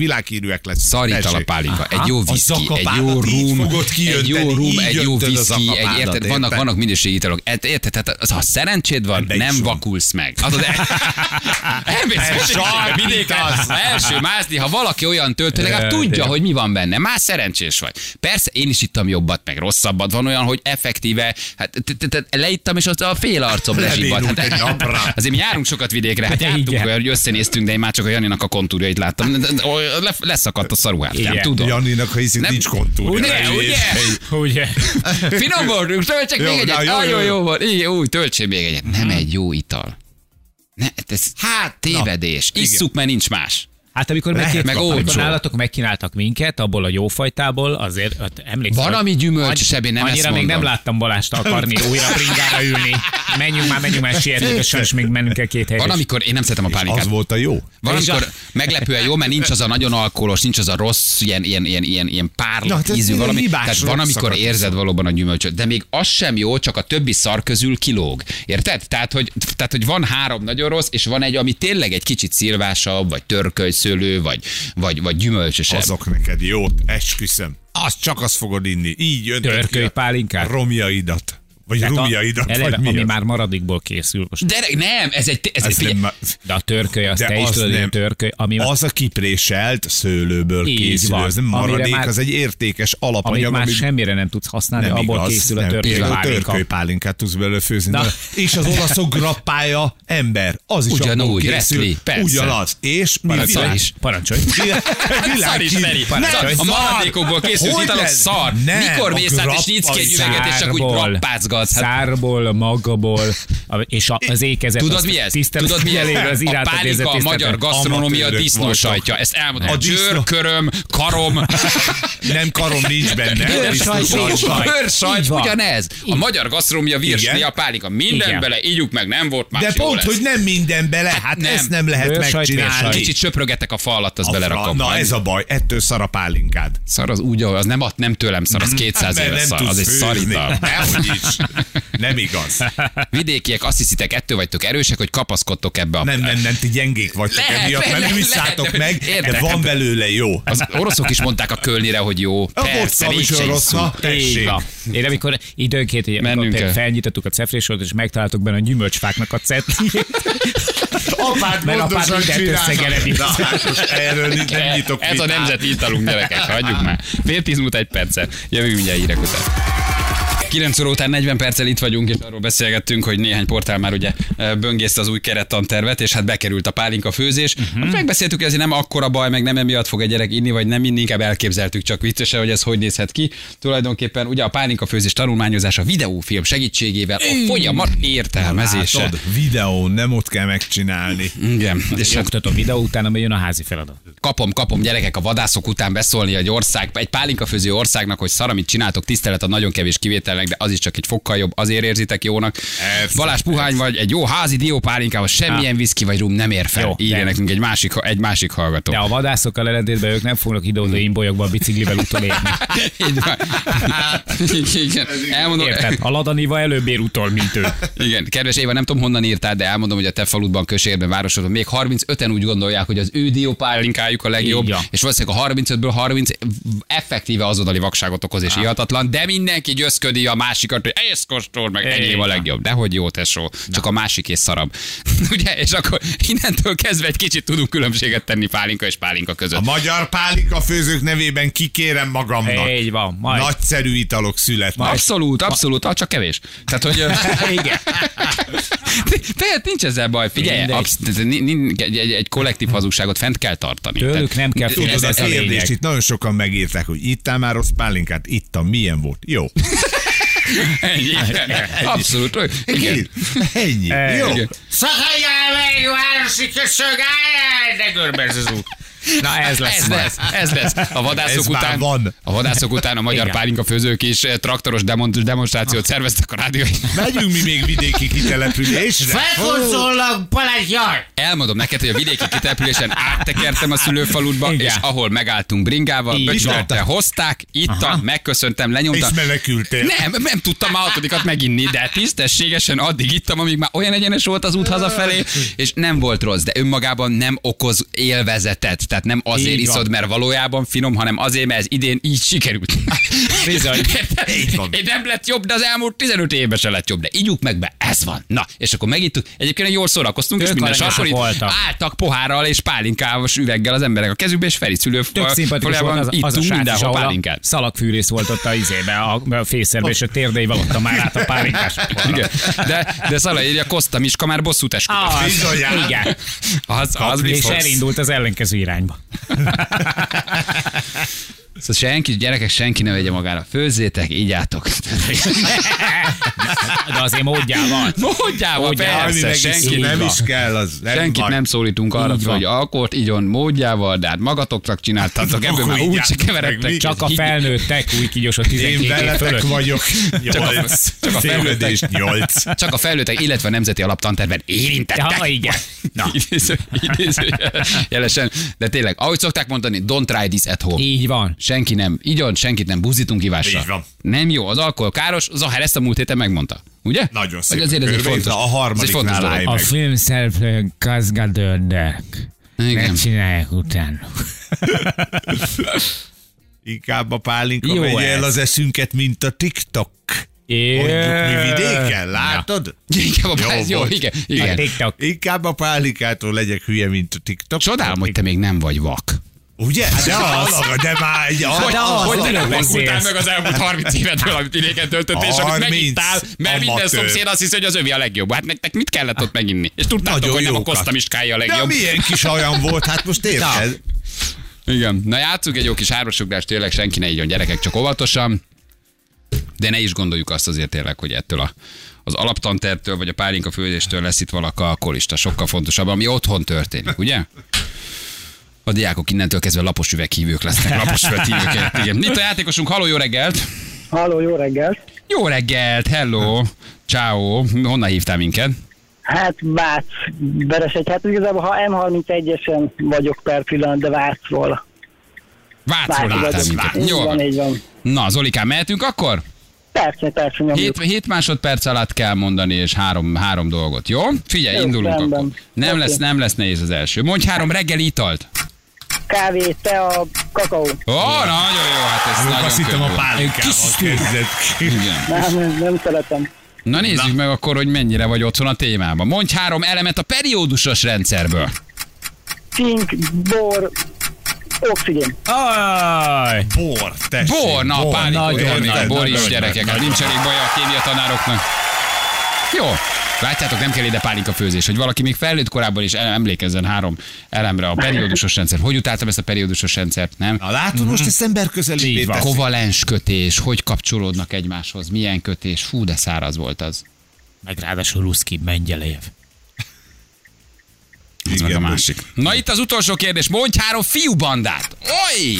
világhírűek lesznek. Szarít a pálinka, egy jó viszki, egy jó rum, egy jó rum, egy jó viszki, egy, érted, vannak, vannak minőségi italok. Érted, tehát az, ha szerencséd van, nem vakulsz meg. Az az elmész vidékre, első mászni, ha valaki olyan tölt, hogy legalább tudja, hogy mi van benne. Már szerencsés vagy. Persze, én is ittam jobbat, meg rosszabbat. Van olyan, hogy effektíve, hát leittam, és az a fél arcom napra. Azért mi járunk sokat vidékre, hát jártunk hogy összenéztünk, de én már csak a Janinak a kontúrjait láttam. Le- Leszakadt a szaruhát, nem tudom. Janinak, ha hiszik, nincs kontúrja. Ugye, ugye? Ugye? Finom voltunk, töltsek még egyet. Nagyon jó. volt. Igen, úgy, töltsék még egyet. Nem egy jó ital. Ne, ez Hát, tévedés. na, Isszuk, mert nincs más. Hát amikor, Lehet, meg, olcsó. nálatok megkínáltak minket, abból a jófajtából, azért hát emlékszem. Van, ami gyümölcs, annyi- Sebi, nem Annyira ezt még nem láttam Balást akarni újra bringára ülni. Menjünk már, menjünk már sietni, és sajnos még mennünk kell két helyre. Van, amikor én nem szeretem a pálinkát. Az volt a jó. Van, És a- amikor meglepően jó, mert nincs az a nagyon alkoholos, nincs az a rossz, ilyen, ilyen, ilyen, ilyen, ilyen Na, párlat tehát ízű valami. Tehát van, amikor érzed valóban a gyümölcsöt, de még az sem jó, csak a többi szar közül kilóg. Érted? Tehát hogy, tehát, hogy van három nagyon rossz, és van egy, ami tényleg egy kicsit szilvásabb, vagy törkölyszőlő, vagy, vagy, vagy gyümölcsösebb. Azok neked jót, esküszöm. Azt csak azt fogod inni. Így jöntöd ki Törköly a pálinkát? romjaidat. Vagy Tehát a- rumjaidat, eleve, vagy mi ami az? már maradékból készül. Most. De nem, ez egy, ez, Ez egy nem, De a törköly, azt De te is az tudod, hogy a nem. törköly, ami az a kipréselt szőlőből készül, van. ez nem maradék, már- az egy értékes amit alapanyag, már amit semmire nem tudsz használni, nem abból igaz, készül a nem, törköly a törköly pálinkát tudsz belőle főzni. Na. És az olaszok grappája ember, az is Ugyanúgy, készül, reszli, persze. ugyanaz. És mi Parancsolj világ, is. Parancsolj. Is, Feri. Nem, A maradékokból készült Hogy italok lesz? szar. Nem, Mikor a mész át, és nyitsz ki egy üveget, és csak úgy Szárból. Grappácgatsz. Hát, Szárból, magaból, és a, az ékezet. Tudod mi ez? tisztelet- Tudod mi ez? az A pálinka a magyar gasztronómia disznósajtja. Ezt elmondom. A Csőr, disznó- köröm, karom, Nem karom nincs benne. Bőrsajt, ugyanez. A magyar gasztronómia virsli a pálinka. Minden bele, ígyuk meg, nem volt más De pont, hogy nem minden bele, hát nem. ezt nem lehet megcsinálni. Kicsit söprögetek a fa alatt, azt A belerakom. Na ez a baj, ettől szar a pálinkád. Szar az úgy, az nem, ad- nem tőlem szar, az 200 Mert éves nem szar, az egy szarital. Dehogy is. Nem igaz. Vidékiek azt hiszitek, ettől vagytok erősek, hogy kapaszkodtok ebbe a... Nem, nem, nem, ti gyengék vagytok Lehet, emiatt, mert nem lehet. meg, de van belőle jó. Az oroszok is mondták a kölnire, hogy jó. A Persze, vodka is orosz, tessék. Én amikor időnként amikor felnyitottuk a cefrésort, és megtaláltuk benne a gyümölcsfáknak a cetliét. Apád Mert apád pontosan mindent csinálna. összegeredi. Na, hát erről nem nyitok Ez a nemzeti italunk, gyerekek, hagyjuk már. Fél tíz múlt egy perccel. Jövünk mindjárt hírek után. 9 óra után 40 perccel itt vagyunk, és arról beszélgettünk, hogy néhány portál már ugye ö, böngészte az új kerettantervet, és hát bekerült a pálinka főzés. Uh-huh. Megbeszéltük, hogy ez nem akkora baj, meg nem emiatt fog egy gyerek inni, vagy nem inni, inkább elképzeltük csak viccesen, hogy ez hogy nézhet ki. Tulajdonképpen ugye a pálinka főzés tanulmányozása videófilm segítségével a folyamat értelmezése. Látod, videó, nem ott kell megcsinálni. Igen, és hát oktató videó utána jön a házi feladat. kapom, kapom gyerekek a vadászok után beszólni egy ország, egy pálinkafőző országnak, hogy szar, amit csináltok, tisztelet a nagyon kevés kivételnek, de az is csak egy fokkal jobb, azért érzitek jónak. Balázs Puhány vagy, egy jó házi diópálinkával semmilyen viszki vagy rum nem ér fel. Jó, Írja nekünk egy másik, egy másik hallgató. De a vadászokkal ellentétben ők nem fognak ide-oda imbolyogva a biciklivel utolérni. Igen. Elmondom, Érted? A ladaniva előbb ér utol, mint ő. Igen, kedves Éva, nem tudom honnan írtál, de elmondom, hogy a te faludban, Kösérben, városodban még 35-en úgy gondolják, hogy az ő diópálinkájuk a legjobb, van. és valószínűleg a 35-ből 30 effektíve azonnali vakságot okoz és ihatatlan, de mindenki győzködi a másikat, hogy ezt kóstol, meg enyém a legjobb. De hogy jó, tesó, csak a másik és szarabb. Ugye, és akkor innentől kezdve egy kicsit tudunk különbséget tenni pálinka és pálinka között. A magyar pálika főzők nevében kikérem magamnak. Így van, majd. Nagyszerű italok születnek. Abszolút, abszolút, ah, csak kevés. Tehát, hogy... Igen. Tehát nincs ezzel baj. Figyelj, absz- egy, egy, egy kollektív hazugságot fent kell tartani. Tőlük Tehát- nem kell Tudod, Ez az a kérdést itt nagyon sokan megírták, hogy ittál már rossz pálinkát, ittam, milyen volt? Jó. Ennyi. Abszolút. Igen. Ennyi. Jó. Szakaljál meg, városi köszög, állj, de görbenz az út. Na ez lesz. Ez majd. lesz, ez lesz. A vadászok Ez után, van. a vadászok után a magyar Igen. pálinka főzők is eh, traktoros demon- demonstrációt szerveztek a rádió. Megyünk mi még vidéki kitelepülésre? Felkonzollak, Balázs, jaj! Elmondom neked, hogy a vidéki kitelepülésen áttekertem a szülőfaludba, Igen. és ahol megálltunk bringával, van. hozták, ittam, megköszöntem, lenyomtam. És menekültél. Nem, nem tudtam már hatodikat meginni, de tisztességesen addig ittam, amíg már olyan egyenes volt az út hazafelé, és nem volt rossz, de önmagában nem okoz élvezetet. Tehát nem azért Így van. iszod, mert valójában finom, hanem azért, mert ez idén így sikerült. Bizony. Így van. Nem lett jobb, de az elmúlt 15 évben se lett jobb, de ígyuk meg be, ez van. Na, és akkor megittuk. Egyébként jól szórakoztunk, és Ők minden sarkon itt voltak. álltak pohárral és pálinkával üveggel az emberek a kezükbe, és Feri szülő Tök szimpatikus volt az, az a srác pálinkát. szalagfűrész volt ott a izébe, a, a fészerbe, és a térdeivel ott már át a pálinkás. Igen. De, de Szala írja, Koszta Miska már bosszút esküdött. Az, Bizonyám. igen. Az, az És biztos. elindult az ellenkező irányba. Szóval senki, gyerekek, senki ne vegye magára. Főzzétek, ígyátok. De azért módjával. Módjával, Módjával, persze, senki nem is kell, az nem Senkit baj. nem szólítunk arra, Így van. hogy alkort igyon módjával, de hát magatoknak csináltatok, ebből már úgy se keveredtek. Csak a felnőttek új kigyosott Én 12 év veletek fölött. vagyok. Csak a- csak a Tévedés nyolc. Csak a felnőttek, illetve a nemzeti alaptanterven érintettek. Ja, igen. Na. Idéző, idéző, jelesen. De tényleg, ahogy szokták mondani, don't try this at home. Így van. Senki nem igyon, senkit nem buzítunk ivásra. Így van. Nem jó, az alkohol káros, Zahár ezt a múlt héten megmondta. Ugye? Nagyon szép. azért ez egy fontos, A ez egy harmadiknál fontos dolog. A meg. film szereplők gazgadőrnek. Igen. Ne csinálják utána. Inkább a pálinka Jó vegye el ez. az eszünket, mint a TikTok. Mondjuk mi vidéken, látod? Inkább a ez jó, volt. igen, A igen. TikTok. Inkább a pálinkától legyek hülye, mint a TikTok. Csodálom, hogy te még nem vagy vak. Ugye? De az, de már egy Hát de az, hogy nem beszélsz? meg az elmúlt 30 évedből, amit vidéken töltöttél, és amit 30 megittál, mert minden amatőr. szomszéd azt hiszi, hogy az övi a legjobb. Hát nektek mit kellett ott meginni? És tudtátok, Nagyon hogy nem a jókat. Koszta Miskája a De legjobb. milyen kis olyan volt, hát most érted? Igen. Na játsszuk egy jó kis hármasugrást, tényleg senki ne így gyerekek, csak óvatosan. De ne is gondoljuk azt azért tényleg, hogy ettől a, az alaptantertől, vagy a pálinka főzéstől lesz itt valaka alkoholista. Sokkal fontosabb, ami otthon történik, ugye? A diákok innentől kezdve lapos üveghívők lesznek, lapos üveghívők. Igen. Itt a játékosunk, haló, jó reggelt! Halló, jó reggelt! Jó reggelt, hello, ciao. Honnan hívtál minket? Hát Vác, Beresegy, hát igazából ha M31-esen vagyok per pillanat, de Vácról. Vácról Vác hívtál vagyok. minket. Így Jó van, így van. Na, Zolikán, mehetünk akkor? Persze, persze, nyomjuk. 7, 7 másodperc alatt kell mondani, és három, három dolgot, jó? Figyelj, Jó, indulunk rendben. akkor. Nem, Oké. lesz, nem lesz nehéz az első. Mondj három reggeli italt. Kávé, tea, kakaó. Ó, nagyon jó, hát ez nagyon Azt hittem a pálinkával kezdett ki. Igen. Nem, nem, nem szeretem. Na nézzük meg akkor, hogy mennyire vagy otthon a témában. Mondj három elemet a periódusos rendszerből. Cink, bor, oxigén. Aj! Bor, tessék. Bor, na, adni, nagyon, bor is gyerekek, hát nincs elég baj a kémia tanároknak. Jó, látjátok, nem kell ide pálinka főzés, hogy valaki még felnőtt korában is emlékezzen három elemre a periódusos rendszer. Hogy utáltam ezt a periódusos rendszert, nem? Na látod, most ezt ember közelé. Kovalens kötés, hogy kapcsolódnak egymáshoz, milyen kötés, fú, de száraz volt az. Meg ráadásul Ruszki Mengyelejev. Ez meg a másik. Na itt az utolsó kérdés, mondj három fiúbandát. Oly!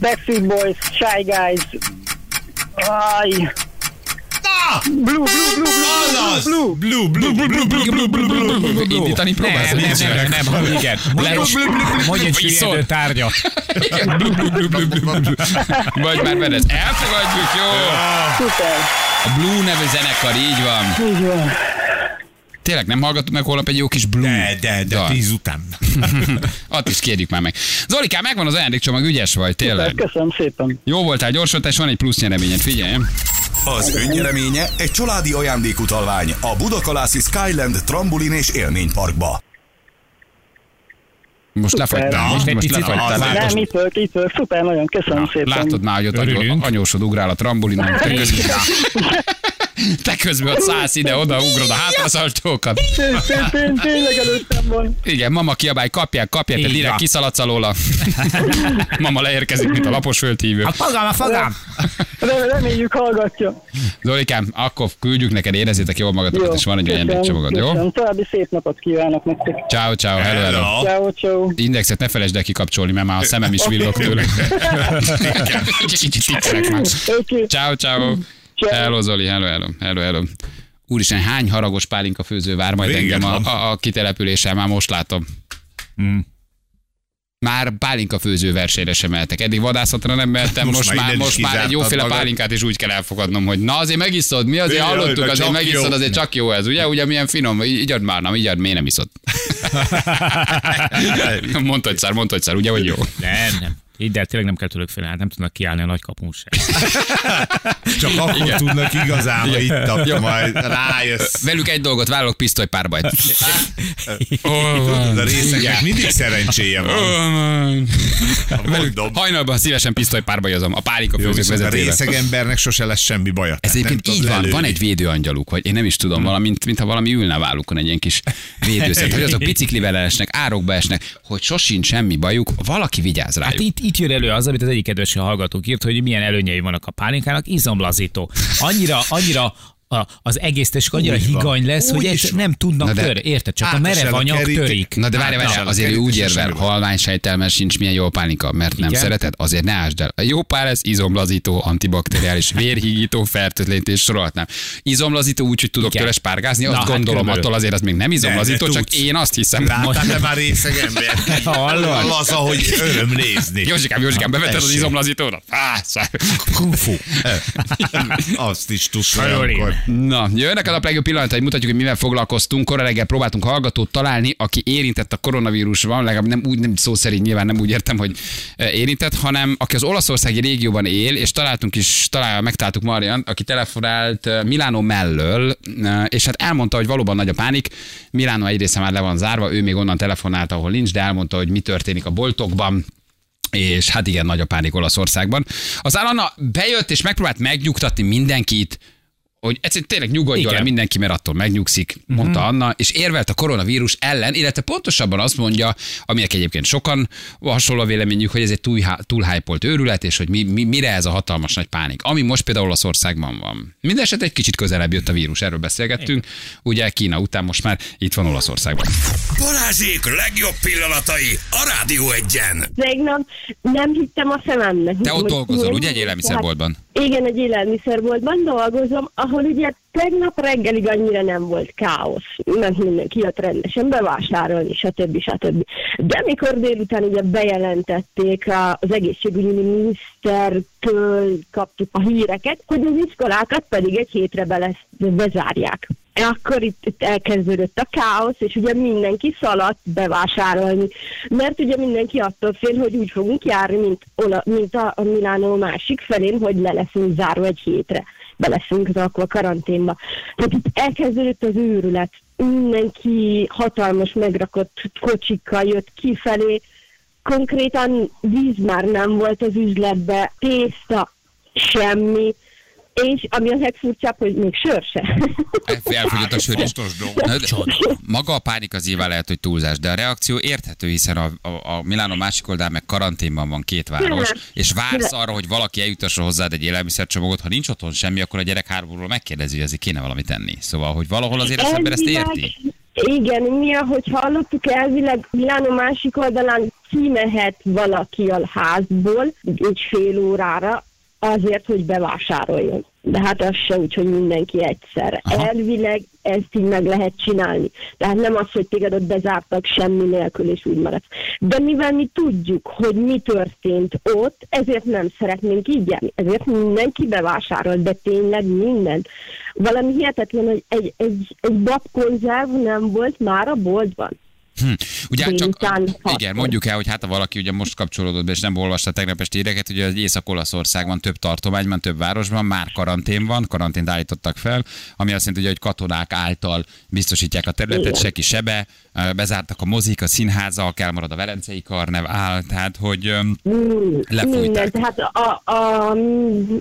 Backstreet Boys, Shy Guys. Aj. Blue, blue, blue, blue, Azaz! blue, blue. Blue, blue, blue, blue, blue, blue, blue. Indítani próbálsz? Nem, nem, nem, nem, nem, igen. Leros, mondj egy Iszol. süllyedő tárgyat. Igen, blu, blu, blu, blu, blu, blu. Vagy már veled. Elfogadjuk, jó? Szuper. A Blue nevű zenekar, így van. Így van. Tényleg nem hallgatunk meg holnap egy jó kis Blue De, de, de dal? tíz után. Azt is kérjük már meg. Zolikám, megvan az ajándékcsomag, ügyes vagy, tényleg. Köszönöm szépen. Jó voltál, gyors voltál, és van egy plusz nyereményed, figyelj. Az önnyereménye egy családi ajándékutalvány a Budakalászi Skyland trambolin és élményparkba. Most lefagytál, most, most picit lefagytál. Nem, itt vagyok, itt vagyok. Szuper, nagyon köszönöm szépen. látod már, hogy ott anyó, anyósod ugrál a trambolinon, te közben, ott szállsz ide-oda, ugrod a. Tény- tény- tény- Tényleg előttem van. Igen, mama kiabálj, kapják, kapják, te direkt kiszaladsz alóla. mama leérkezik, mint a lapos földhívő. A fogam, a fogam! Rem- Reméljük hallgatja. Zolikám, akkor küldjük neked, érezzétek jól magatokat, és van egy köszönöm, ajándékcsomagod, jó? További szép napot kívánok nektek. Ciao, ciao, hello, hello. Ciao, ciao. Indexet ne felejtsd el kikapcsolni, mert már a szemem is villog tőle. Kicsit már. Ciao, ciao. Hello, Zoli, hello, hello, hello, hello. Úristen, hány haragos pálinka főző vár majd Vége engem a, a, a kitelepüléssel, már most látom. Már pálinka főző versenyre sem mehetek. Eddig vadászatra nem mehettem, most, Most már most már egy jóféle magad. pálinkát is úgy kell elfogadnom, hogy na azért megiszod, mi azért Jaj, hallottuk, azért megiszod, azért csak jó ez, ugye? Ugye milyen finom, így add már, nem, így add, miért nem iszod? mondta egyszer, mondta egyszer, ugye, hogy jó? Nem, nem. Hidd el, tényleg nem kell tőlük félni, hát nem tudnak kiállni a nagy kapun se. Csak akkor Igen. tudnak igazán, ha Igen. itt a, Jó. majd rájössz. Velük egy dolgot vállalok, pisztolypárbajt. Tudod, a részeknek mindig szerencséje van. Mondom. Hajnalban szívesen pisztolypárbajozom a pálinka Jó, főzők viszont a részeg embernek sose lesz semmi baja. Ez egyébként így van, lelőni. van egy védőangyaluk, hogy én nem is tudom, valamint, mintha valami ülne a vállukon egy ilyen kis védőszert, hogy azok biciklivel esnek, árokba esnek, hogy sosincs semmi bajuk, valaki vigyáz rájuk. Hát itt, itt jön elő az, amit az egyik kedves hallgatók írt, hogy milyen előnyei vannak a pálinkának, izomlazító. Annyira, annyira a, az egész testük annyira Úgy van. higany lesz, Úgy hogy is egy, van. nem tudnak Na de- törni. Érted? Csak a merev anyag keríték. törik. Na de várj, Hát, várj, na, azért ő úgy érvel, halvány sejtelmes sincs milyen jó a pálinka, mert nem Igen. szereted, azért ne ásd el. A jó pár lesz izomlazító, antibakteriális, vérhigító, fertőtlenítés sorolhatnám. Izomlazító úgy, hogy tudok Igen. tőle spárgázni, azt Na, hát gondolom, körülbelül. attól azért az még nem izomlazító, de csak tudsz. én azt hiszem. Láttál te már részeg ember? Hallod? Az, ahogy öröm nézni. Józsikám, Józsikám, beveted az izomlazítóra? Kung fu. Azt is tudsz. Na, jönnek a legjobb pillanatai, mutatjuk, hogy mivel foglalkoztunk. Kora reggel próbáltunk hallgatót találni, aki érintett a koronavírusban, legalább nem úgy, nem szó szerint nyilván nem úgy értem, hogy eh, érintett, hanem aki az olaszországi régióban él, és találtunk is, talál, megtaláltuk Marian, aki telefonált eh, Milánó mellől, eh, és hát elmondta, hogy valóban nagy a pánik. Milánó egy része már le van zárva, ő még onnan telefonált, ahol nincs, de elmondta, hogy mi történik a boltokban, és hát igen, nagy a pánik Olaszországban. Az Anna bejött és megpróbált megnyugtatni mindenkit, hogy egyszerűen tényleg nyugodjon Igen. le mindenki, mert attól megnyugszik, mondta Mhm. Anna, és érvelt a koronavírus ellen, illetve pontosabban azt mondja, aminek egyébként sokan hasonló a véleményük, hogy ez egy túl, túlhájpolt őrület, és hogy mi, mi, mire ez a hatalmas nagy pánik, ami most például Olaszországban van. Mindenesetre egy kicsit közelebb jött a vírus, erről beszélgettünk, ugye Kína után most már itt van Olaszországban. Balázsék legjobb pillanatai a Rádió egyen. Tegnap nem hittem a szememnek. Te ott dolgozol, ugye, egy élelmiszerboltban? Igen, egy élelmiszerboltban dolgozom, ahol ugye tegnap reggelig annyira nem volt káosz, mert mindenki jött rendesen bevásárolni, stb. stb. De mikor délután ugye bejelentették az egészségügyi minisztertől kaptuk a híreket, hogy az iskolákat pedig egy hétre be lesz, bezárják. Akkor itt, itt elkezdődött a káosz, és ugye mindenki szaladt bevásárolni, mert ugye mindenki attól fél, hogy úgy fogunk járni, mint, Ola, mint a, a Milánó másik felén, hogy le leszünk zárva egy hétre, be leszünk rakva karanténba. Tehát itt elkezdődött az őrület, mindenki hatalmas megrakott kocsikkal jött kifelé, konkrétan víz már nem volt az üzletbe, tészta, semmi, és ami a legfurcsább, hogy még sör se. Elfogyott a sör is. Maga a pánik az nyilván lehet, hogy túlzás, de a reakció érthető, hiszen a, a, a Milánó másik oldalán meg karanténban van két város, és vársz arra, hogy valaki eljutassa hozzád egy élelmiszercsomagot, ha nincs otthon semmi, akkor a gyerek háromról megkérdezi, hogy azért kéne valamit tenni. Szóval, hogy valahol azért az ember ezt érti. Igen, mi, ahogy hallottuk, elvileg Milánó másik oldalán kimehet valaki a házból egy fél órára azért, hogy bevásároljon. De hát az se úgy, hogy mindenki egyszerre. Aha. Elvileg ezt így meg lehet csinálni. Tehát nem az, hogy téged ott bezártak semmi nélkül, és úgy maradsz. De mivel mi tudjuk, hogy mi történt ott, ezért nem szeretnénk így járni. Ezért mindenki bevásárol, de tényleg minden. Valami hihetetlen, hogy egy, egy, egy babkonzerv nem volt már a boltban. Hm. Ugye hát csak, igen, mondjuk el, hogy hát ha valaki ugye most kapcsolódott be, és nem olvasta tegnap esti híreket, ugye az Észak-Olaszországban több tartományban, több városban már karantén van, karantént állítottak fel, ami azt jelenti, hogy katonák által biztosítják a területet, Igen. seki sebe, bezártak a mozik, a színházak, elmarad a Velencei karnev áll, tehát hogy Mm, Lefújták. Minden, tehát a, a,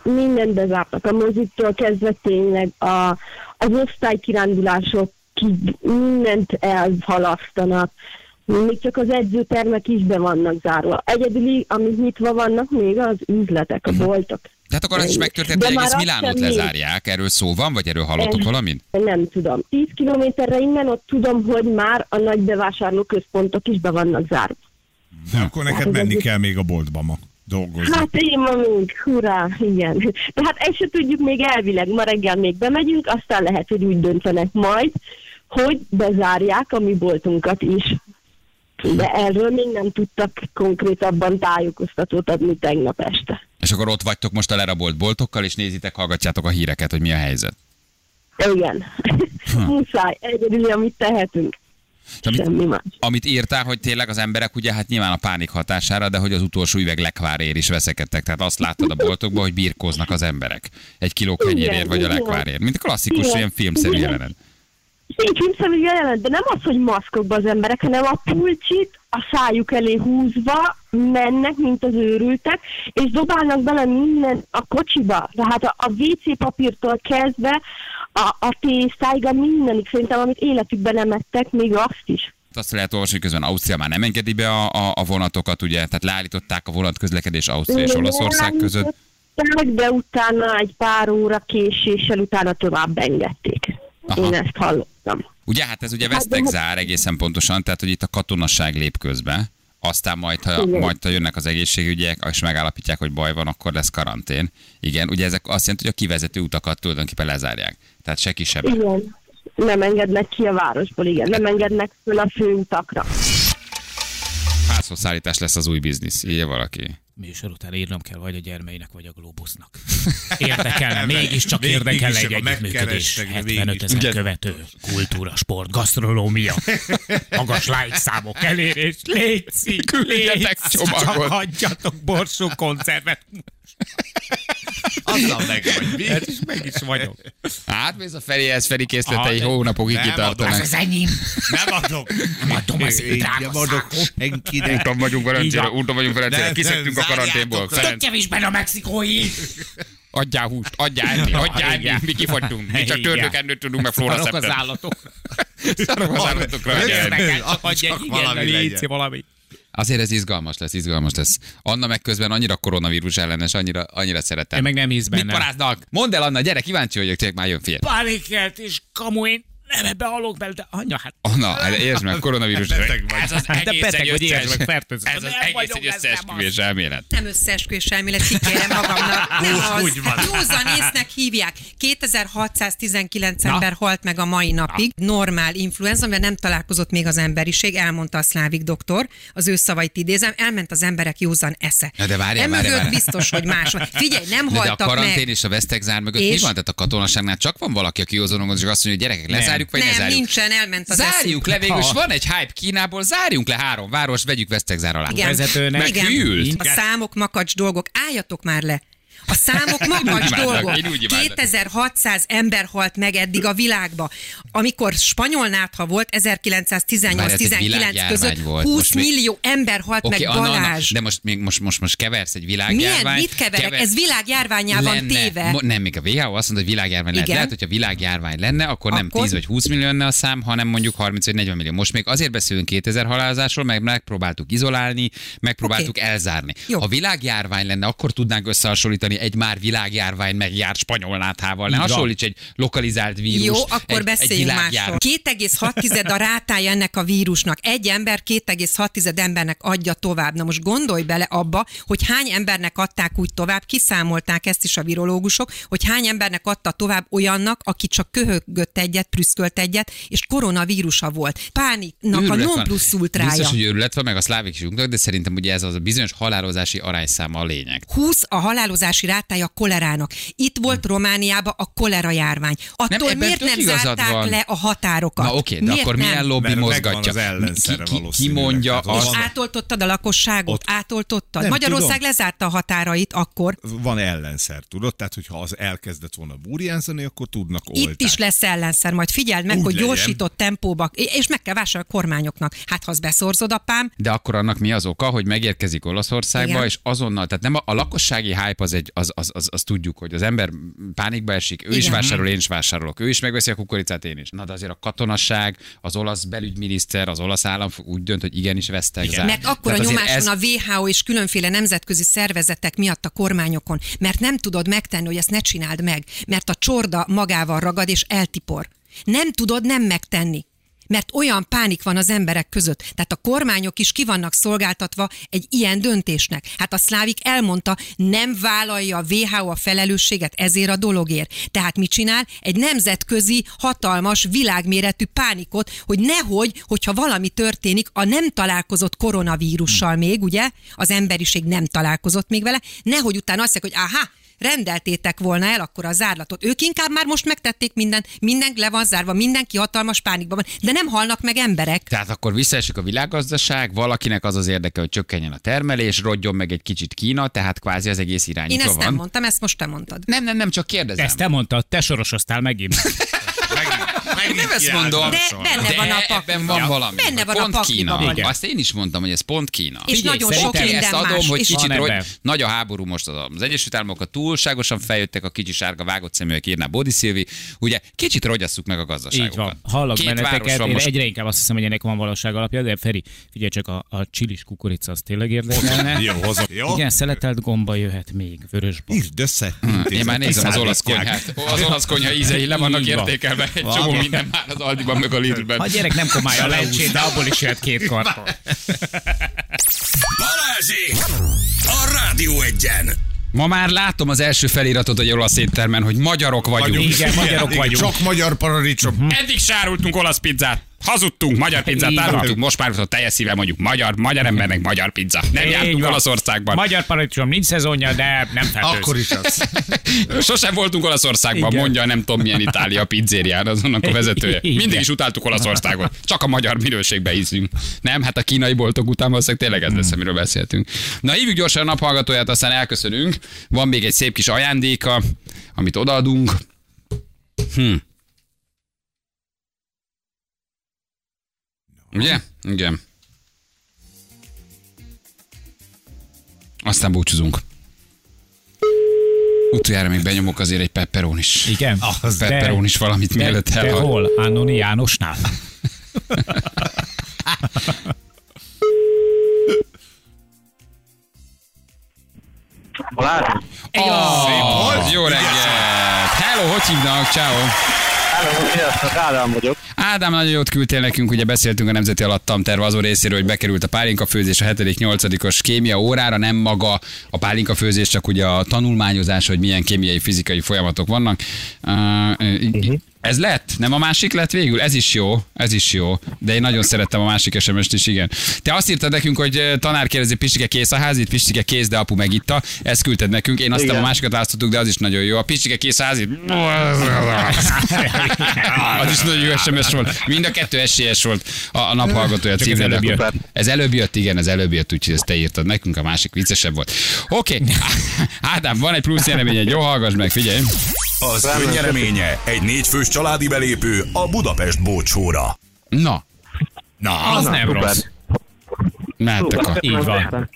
mindent bezártak, a moziktól kezdve tényleg a, az osztálykirándulások mindent elhalasztanak, még csak az edzőtermek is be vannak zárva. Egyedüli, amik nyitva vannak, még az üzletek, a boltok. tehát akkor az is megtörtént, De hogy már egész Milánót lezárják, erről szó van, vagy erről hallottok valamit? Nem tudom. 10 kilométerre innen ott tudom, hogy már a nagy bevásárlóközpontok is be vannak zárva. De akkor neked menni kell még a boltba ma dolgozni. Hát én ma még, hurrá, igen. De hát ezt se tudjuk még elvileg, ma reggel még bemegyünk, aztán lehet, hogy úgy döntenek majd, hogy bezárják a mi boltunkat is. De erről még nem tudtak konkrétabban tájékoztatót adni tegnap este. És akkor ott vagytok most a lerabolt boltokkal, és nézitek, hallgatjátok a híreket, hogy mi a helyzet. Igen. Muszáj, egyedül, amit tehetünk. Amit, Semmi más. amit írtál, hogy tényleg az emberek ugye hát nyilván a pánik hatására, de hogy az utolsó üveg lekvárért is veszekedtek. Tehát azt láttad a boltokban, hogy birkóznak az emberek. Egy kiló kenyérért vagy a lekvárért. Mint a klasszikus Igen. ilyen filmszerű jelenet. Így filmszerű jelenet, de nem az, hogy maszkokba az emberek, hanem a pulcsit a szájuk elé húzva mennek, mint az őrültek, és dobálnak bele minden a kocsiba. Tehát a, a WC papírtól kezdve a, a tésztáig, a mindenik szerintem, amit életükben nem ettek, még azt is. Azt lehet olvasni, hogy közben Ausztria már nem engedi be a, a, a vonatokat, ugye, tehát leállították a vonatközlekedés Ausztria és Olaszország között. De utána egy pár óra késéssel utána tovább engedték. Aha. Én ezt hallottam. Ugye, hát ez ugye Hát, vesztek hát- zár egészen pontosan, tehát hogy itt a katonasság lép közbe, aztán majd ha, Igen. majd, ha jönnek az egészségügyek, és megállapítják, hogy baj van, akkor lesz karantén. Igen, ugye ezek azt jelenti, hogy a kivezető utakat tulajdonképpen lezárják. Tehát se kisebb. Igen. Nem engednek ki a városból, igen. Nem engednek föl a főutakra. Házhoz szállítás lesz az új biznisz, írja valaki. Műsor után írnom kell, vagy a gyermeinek, vagy a globusnak. Érdekelne, mégiscsak érdekelne egy együttműködés. megkerestek, de 75 végig is. ezer követő, kultúra, sport, gasztronómia, magas like számok elérés, létszik, Küldjetek létszik, csomagot. csak hagyjatok borsó koncervet. Azzal meg vagy. Mi? Hát is meg is vagyok. Hát, ez a Ferihez, Feri készletei Ah, de- hónapokig kitartanak. adom. Ez az enyém. Nem adok. Nem adom az drága nem adok senkinek. Úton vagyunk van. úton vagyunk Velencére, Nem, kiszöktünk a karanténból. Ferenc, Kevésben a mexikói. adjál húst, adjál enni, adjál enni, mi kifogytunk. Mi csak tördökendőt tudunk, meg Szarok az állatok. Szarok az állatokra, adjál enni. meg- Csak Csak adj egy igen, valami légy legyen. valami. Azért ez izgalmas lesz, izgalmas lesz. Anna meg közben annyira koronavírus ellenes, annyira, annyira szeretem. Én meg nem hisz Mit benne. paráznak? Mondd el, Anna, gyere, kíváncsi vagyok, tényleg már jön, figyelj. Pánikelt és kamuin nem ebbe halok bele, de anya, hát Na, hát értsd meg, koronavírus. Beteg vagy. Ez az De egész beteg egy vagy, értsd meg, fertőzött. Ez az Nem egész egy összeesküvés elmélet. Nem összeesküvés elmélet, kikérem magamnak. Nem az. úgy van. Józan észnek hívják. 2619 Na. ember halt meg a mai napig. Normál influenza, amivel nem találkozott még az emberiség, elmondta a szlávik doktor. Az ő szavait idézem, elment az emberek józan esze. Na de várjál, Emögött várjál, várjál. biztos, hogy más van. Figyelj, nem De, de a haltak karantén meg. és a vesztegzár mögött És? mi van? Tehát a katonaságnál csak van valaki, aki józanok, és azt mondja, hogy gyerekek, lezárjuk, vagy ne Nem, zárjuk. nincsen, elment az Zárjuk le, eszük. végül is van egy hype Kínából, zárjunk le három város, vegyük vesztegzár alá. Igen. vezetőnek. Igen. Meghűlt. A számok makacs dolgok. Álljatok már le. A számok imádlak, dolgok. én úgy imádlak. 2600 ember halt meg eddig a világba. Amikor spanyol nátha volt Várj, ez egy 18-19 világjárvány között, volt. 20 Most még- millió ember halt Oké, meg Anna, Anna, Balázs. de most, még, most, most, most keversz egy Milyen, világjárvány. mit keverek? Ez világjárványá van lenne, téve. Mo- nem, még a WHO azt mondta, hogy világjárvány lehet. Igen. Lehet, hogyha világjárvány lenne, akkor, nem Akkor? 10 vagy 20 millió lenne a szám, hanem mondjuk 30 vagy 40 millió. Most még azért beszélünk 2000 halálozásról, meg megpróbáltuk izolálni, megpróbáltuk Oké. elzárni. Jó. Ha világjárvány lenne, akkor tudnánk összehasonlítani egy már világjárvány megjárt spanyol náthával. Ne hasonlíts egy lokalizált vírus. Jó, akkor egy, beszéljünk egy másról. 2,6 a rátája ennek a vírusnak. Egy ember 2,6 embernek adja tovább. Na most gondolj bele abba, hogy hány embernek adták úgy tovább, kiszámolták ezt is a virológusok, hogy hány embernek adta tovább olyannak, aki csak köhögött egyet, prüszkölt egyet, és koronavírusa volt. Pániknak a Őrület non van. plus ultrája. Biztos, hogy őrület van, meg a szlávik is unknak, de szerintem ugye ez az a bizonyos halálozási arányszáma a lényeg. 20 a halálozási rátája a kolerának. Itt volt Romániában a kolera járvány. Attól ebben miért nem zárták van. le a határokat? Na oké, de Miért akkor nem? milyen lobby Mert mozgatja? az ki, ki, ki mondja Tehát azt, És átoltottad a lakosságot? Ott- Átoltottad? Nem Magyarország tudom. lezárta a határait akkor. Van ellenszer, tudod? Tehát, hogyha az elkezdett volna burjánzani, akkor tudnak oltást. Itt is lesz ellenszer, majd figyeld meg, Úgy hogy legyen. gyorsított tempóba, és meg kell vásárolni a kormányoknak. Hát, ha azt beszorzod, apám, De akkor annak mi az oka, hogy megérkezik Olaszországba, Igen. és azonnal, tehát nem a, a lakossági hype az, egy, az, az, az, az, tudjuk, hogy az ember pánikba esik, ő is Igen. vásárol, én is vásárolok, ő is megveszi a kukoricát, én is. Na de azért a katonasság, az olasz belügyminiszter, az olasz állam úgy dönt, hogy igenis vesztek zár. Mert akkor a nyomás van a WHO és különféle nemzetközi szervezetek miatt a kormányokon, mert nem tudod megtenni, hogy ezt ne csináld meg, mert a csorda magával ragad és eltipor. Nem tudod nem megtenni. Mert olyan pánik van az emberek között. Tehát a kormányok is ki vannak szolgáltatva egy ilyen döntésnek. Hát a szlávik elmondta, nem vállalja a WHO a felelősséget ezért a dologért. Tehát mit csinál? Egy nemzetközi, hatalmas, világméretű pánikot, hogy nehogy, hogyha valami történik, a nem találkozott koronavírussal még, ugye, az emberiség nem találkozott még vele, nehogy utána azt mondják, hogy aha, rendeltétek volna el akkor a zárlatot. Ők inkább már most megtették mindent, minden le van zárva, mindenki hatalmas pánikban van, de nem halnak meg emberek. Tehát akkor visszaesik a világgazdaság, valakinek az az érdeke, hogy csökkenjen a termelés, rodjon meg egy kicsit Kína, tehát kvázi az egész Én irányítva ezt van. nem mondtam, ezt most te mondtad. nem, nem, nem, csak kérdezem. Ezt te mondtad, te sorosoztál megint. Megint nem ezt mondom. De benne van a ebben pakliban. van valami. Benne hogy van a pont pakliban Kína. Azt én is mondtam, hogy ez pont Kína. És Figyelj, nagyon sok minden ezt adom, más. hogy és kicsit ebben. nagy a háború most az, az Egyesült Államok túlságosan feljöttek a kicsi sárga vágott szeműek, írná Bodi Szilvi. Ugye kicsit rogyasszuk meg a gazdaságokat. Így van. Hallok Két benneteket, van én most. egyre inkább azt hiszem, hogy ennek van valóság alapja, de Feri, figyelj csak, a, a csilis kukorica az tényleg érdekelne. Jó, hozom. Jó? Igen, szeletelt gomba jöhet még, vörös bab. Írd össze. Én már nézem az olasz konyhát. Az olasz konyha ízei le vannak értékelve. Egy csomó minden már az Aldiban meg a Lidlben. A gyerek nem komálja a lencsét, de abból is jöhet két karton. Balázsi! A Rádió egyen! Ma már látom az első feliratot egy olasz éttermen, hogy magyarok vagyunk. Igen, magyarok igen, vagyunk. Csak magyar paradicsom. Eddig sárultunk olasz pizzát. Hazudtunk, magyar pizzát árultunk, most már a teljes szíve mondjuk magyar, magyar embernek magyar pizza. Nem jártunk van. Olaszországban. Magyar paradicsom nincs szezonja, de nem fertőz. Akkor is az. Sosem voltunk Olaszországban, Igen. mondja nem tudom milyen Itália pizzérián, az annak a vezetője. Igen. Mindig is utáltuk Olaszországot. Csak a magyar minőségbe hiszünk. Nem, hát a kínai boltok után valószínűleg tényleg ez lesz, amiről beszéltünk. Na hívjuk gyorsan a naphallgatóját, aztán elköszönünk. Van még egy szép kis ajándéka, amit odaadunk. Hm. Ugye? Igen. Aztán búcsúzunk. Utoljára még benyomok azért egy pepperón is. Igen. Az Pepperón is valamit de, mielőtt de elhal. hol? Annoni Jánosnál? Balázs, Oh, jó reggelt! Hello, hogy hívnak? Ciao. Sziasztok, Ádám vagyok. Ádám, nagyon jót küldtél nekünk, ugye beszéltünk a Nemzeti Alattam terv azon részéről, hogy bekerült a pálinka főzés a 7.-8-os kémia órára, nem maga a pálinka főzés, csak ugye a tanulmányozás, hogy milyen kémiai, fizikai folyamatok vannak. Uh, ez lett? Nem a másik lett végül? Ez is jó, ez is jó. De én nagyon szerettem a másik sms is, igen. Te azt írtad nekünk, hogy ö, tanár kérdezi, Pistike kész a házit, Pistike kész, de apu megitta. Ezt küldted nekünk. Én azt Igen. a másikat választottuk, de az is nagyon jó. A Pistike kész a házit. az is nagyon jó SMS volt. Mind a kettő SZS volt a, a naphallgatója Csak ez címre. előbb jött. Ez előbb jött, igen, ez előbb jött, úgyhogy ezt te írtad nekünk, a másik viccesebb volt. Oké, okay. Ádám, van egy plusz jelenmény, jó, hallgass meg, figyelj. Az önnyereménye egy négyfős családi belépő a Budapest bócsóra. Na, Na, Az nem szuper. rossz. mehettek a, Így van.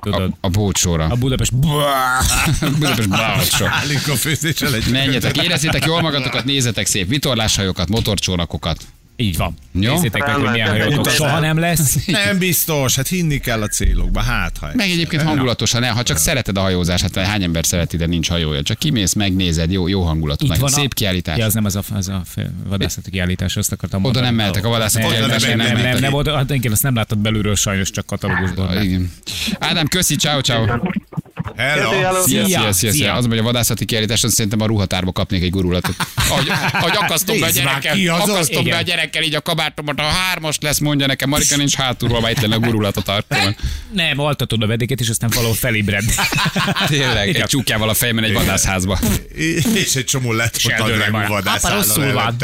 Tudod. a bócsóra. A Budapest... Budapest bócsó. Pálinka főzéssel egy. Menjetek, érezzétek jól magatokat, nézzetek szép vitorláshajókat, motorcsónakokat. Így van. Jó. Nézzétek meg, hogy milyen hajótok soha nem lesz. Nem biztos, hát hinni kell a célokba, hát ha Meg egyébként hangulatosan, ne, ha csak szereted a hajózást, hát hány ember szereti, de nincs hajója. Csak kimész, megnézed, jó, jó hangulatú, meg szép a... kiállítás. Ja, az nem az a, az a vadászati kiállítás, azt akartam Oda nem mehetek, a vadászati Nem, nem, nem, nem nem, nem, mehetek. nem, oda, hát igen, azt nem láttad belülről sajnos, csak katalógusban. Igen. Ádám, köszi, ciao, ciao. Hello. Hello. Szia, Szia, szia, szia, szia. Az, hogy a vadászati kiállításon szerintem a ruhatárba kapnék egy gurulatot. Ahogy, ahogy akasztom be a gyerekkel, az az? akasztom be a gyerekkel így a kabátomat, a hármas lesz, mondja nekem, Marika nincs hátulról, itt a gurulat a tartóban. Nem, altatod a vedéket, és aztán valahol felébred. Tényleg, egy csukjával a fejemben egy vadászházba. És egy csomó lett a vadász Apa, rosszul van.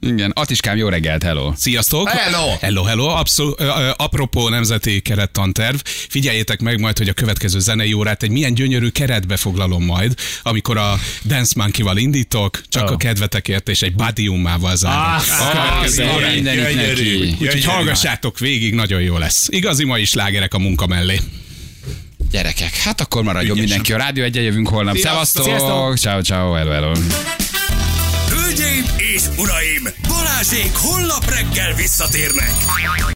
Igen, Atiskám, jó reggelt, hello. Sziasztok! Hello! Hello, hello! Abszol- apropó nemzeti kerettanterv, figyeljétek meg majd, hogy a következő zenei órát egy milyen gyönyörű keretbe foglalom majd, amikor a Dance Monkey-val indítok, csak Oh. a kedvetekért és egy badiummával zárok. Ah, Ah. Úgyhogy hallgassátok végig, nagyon jó lesz. Igazi mai slágerek a munka mellé. Gyerekek, hát akkor maradjon Ügyesen. mindenki a rádió egyen jövünk holnap. Sziasztok! Szevasztok! Ciao, ciao, hello, hello. Hölgyeim és uraim, Balázsék holnap reggel visszatérnek.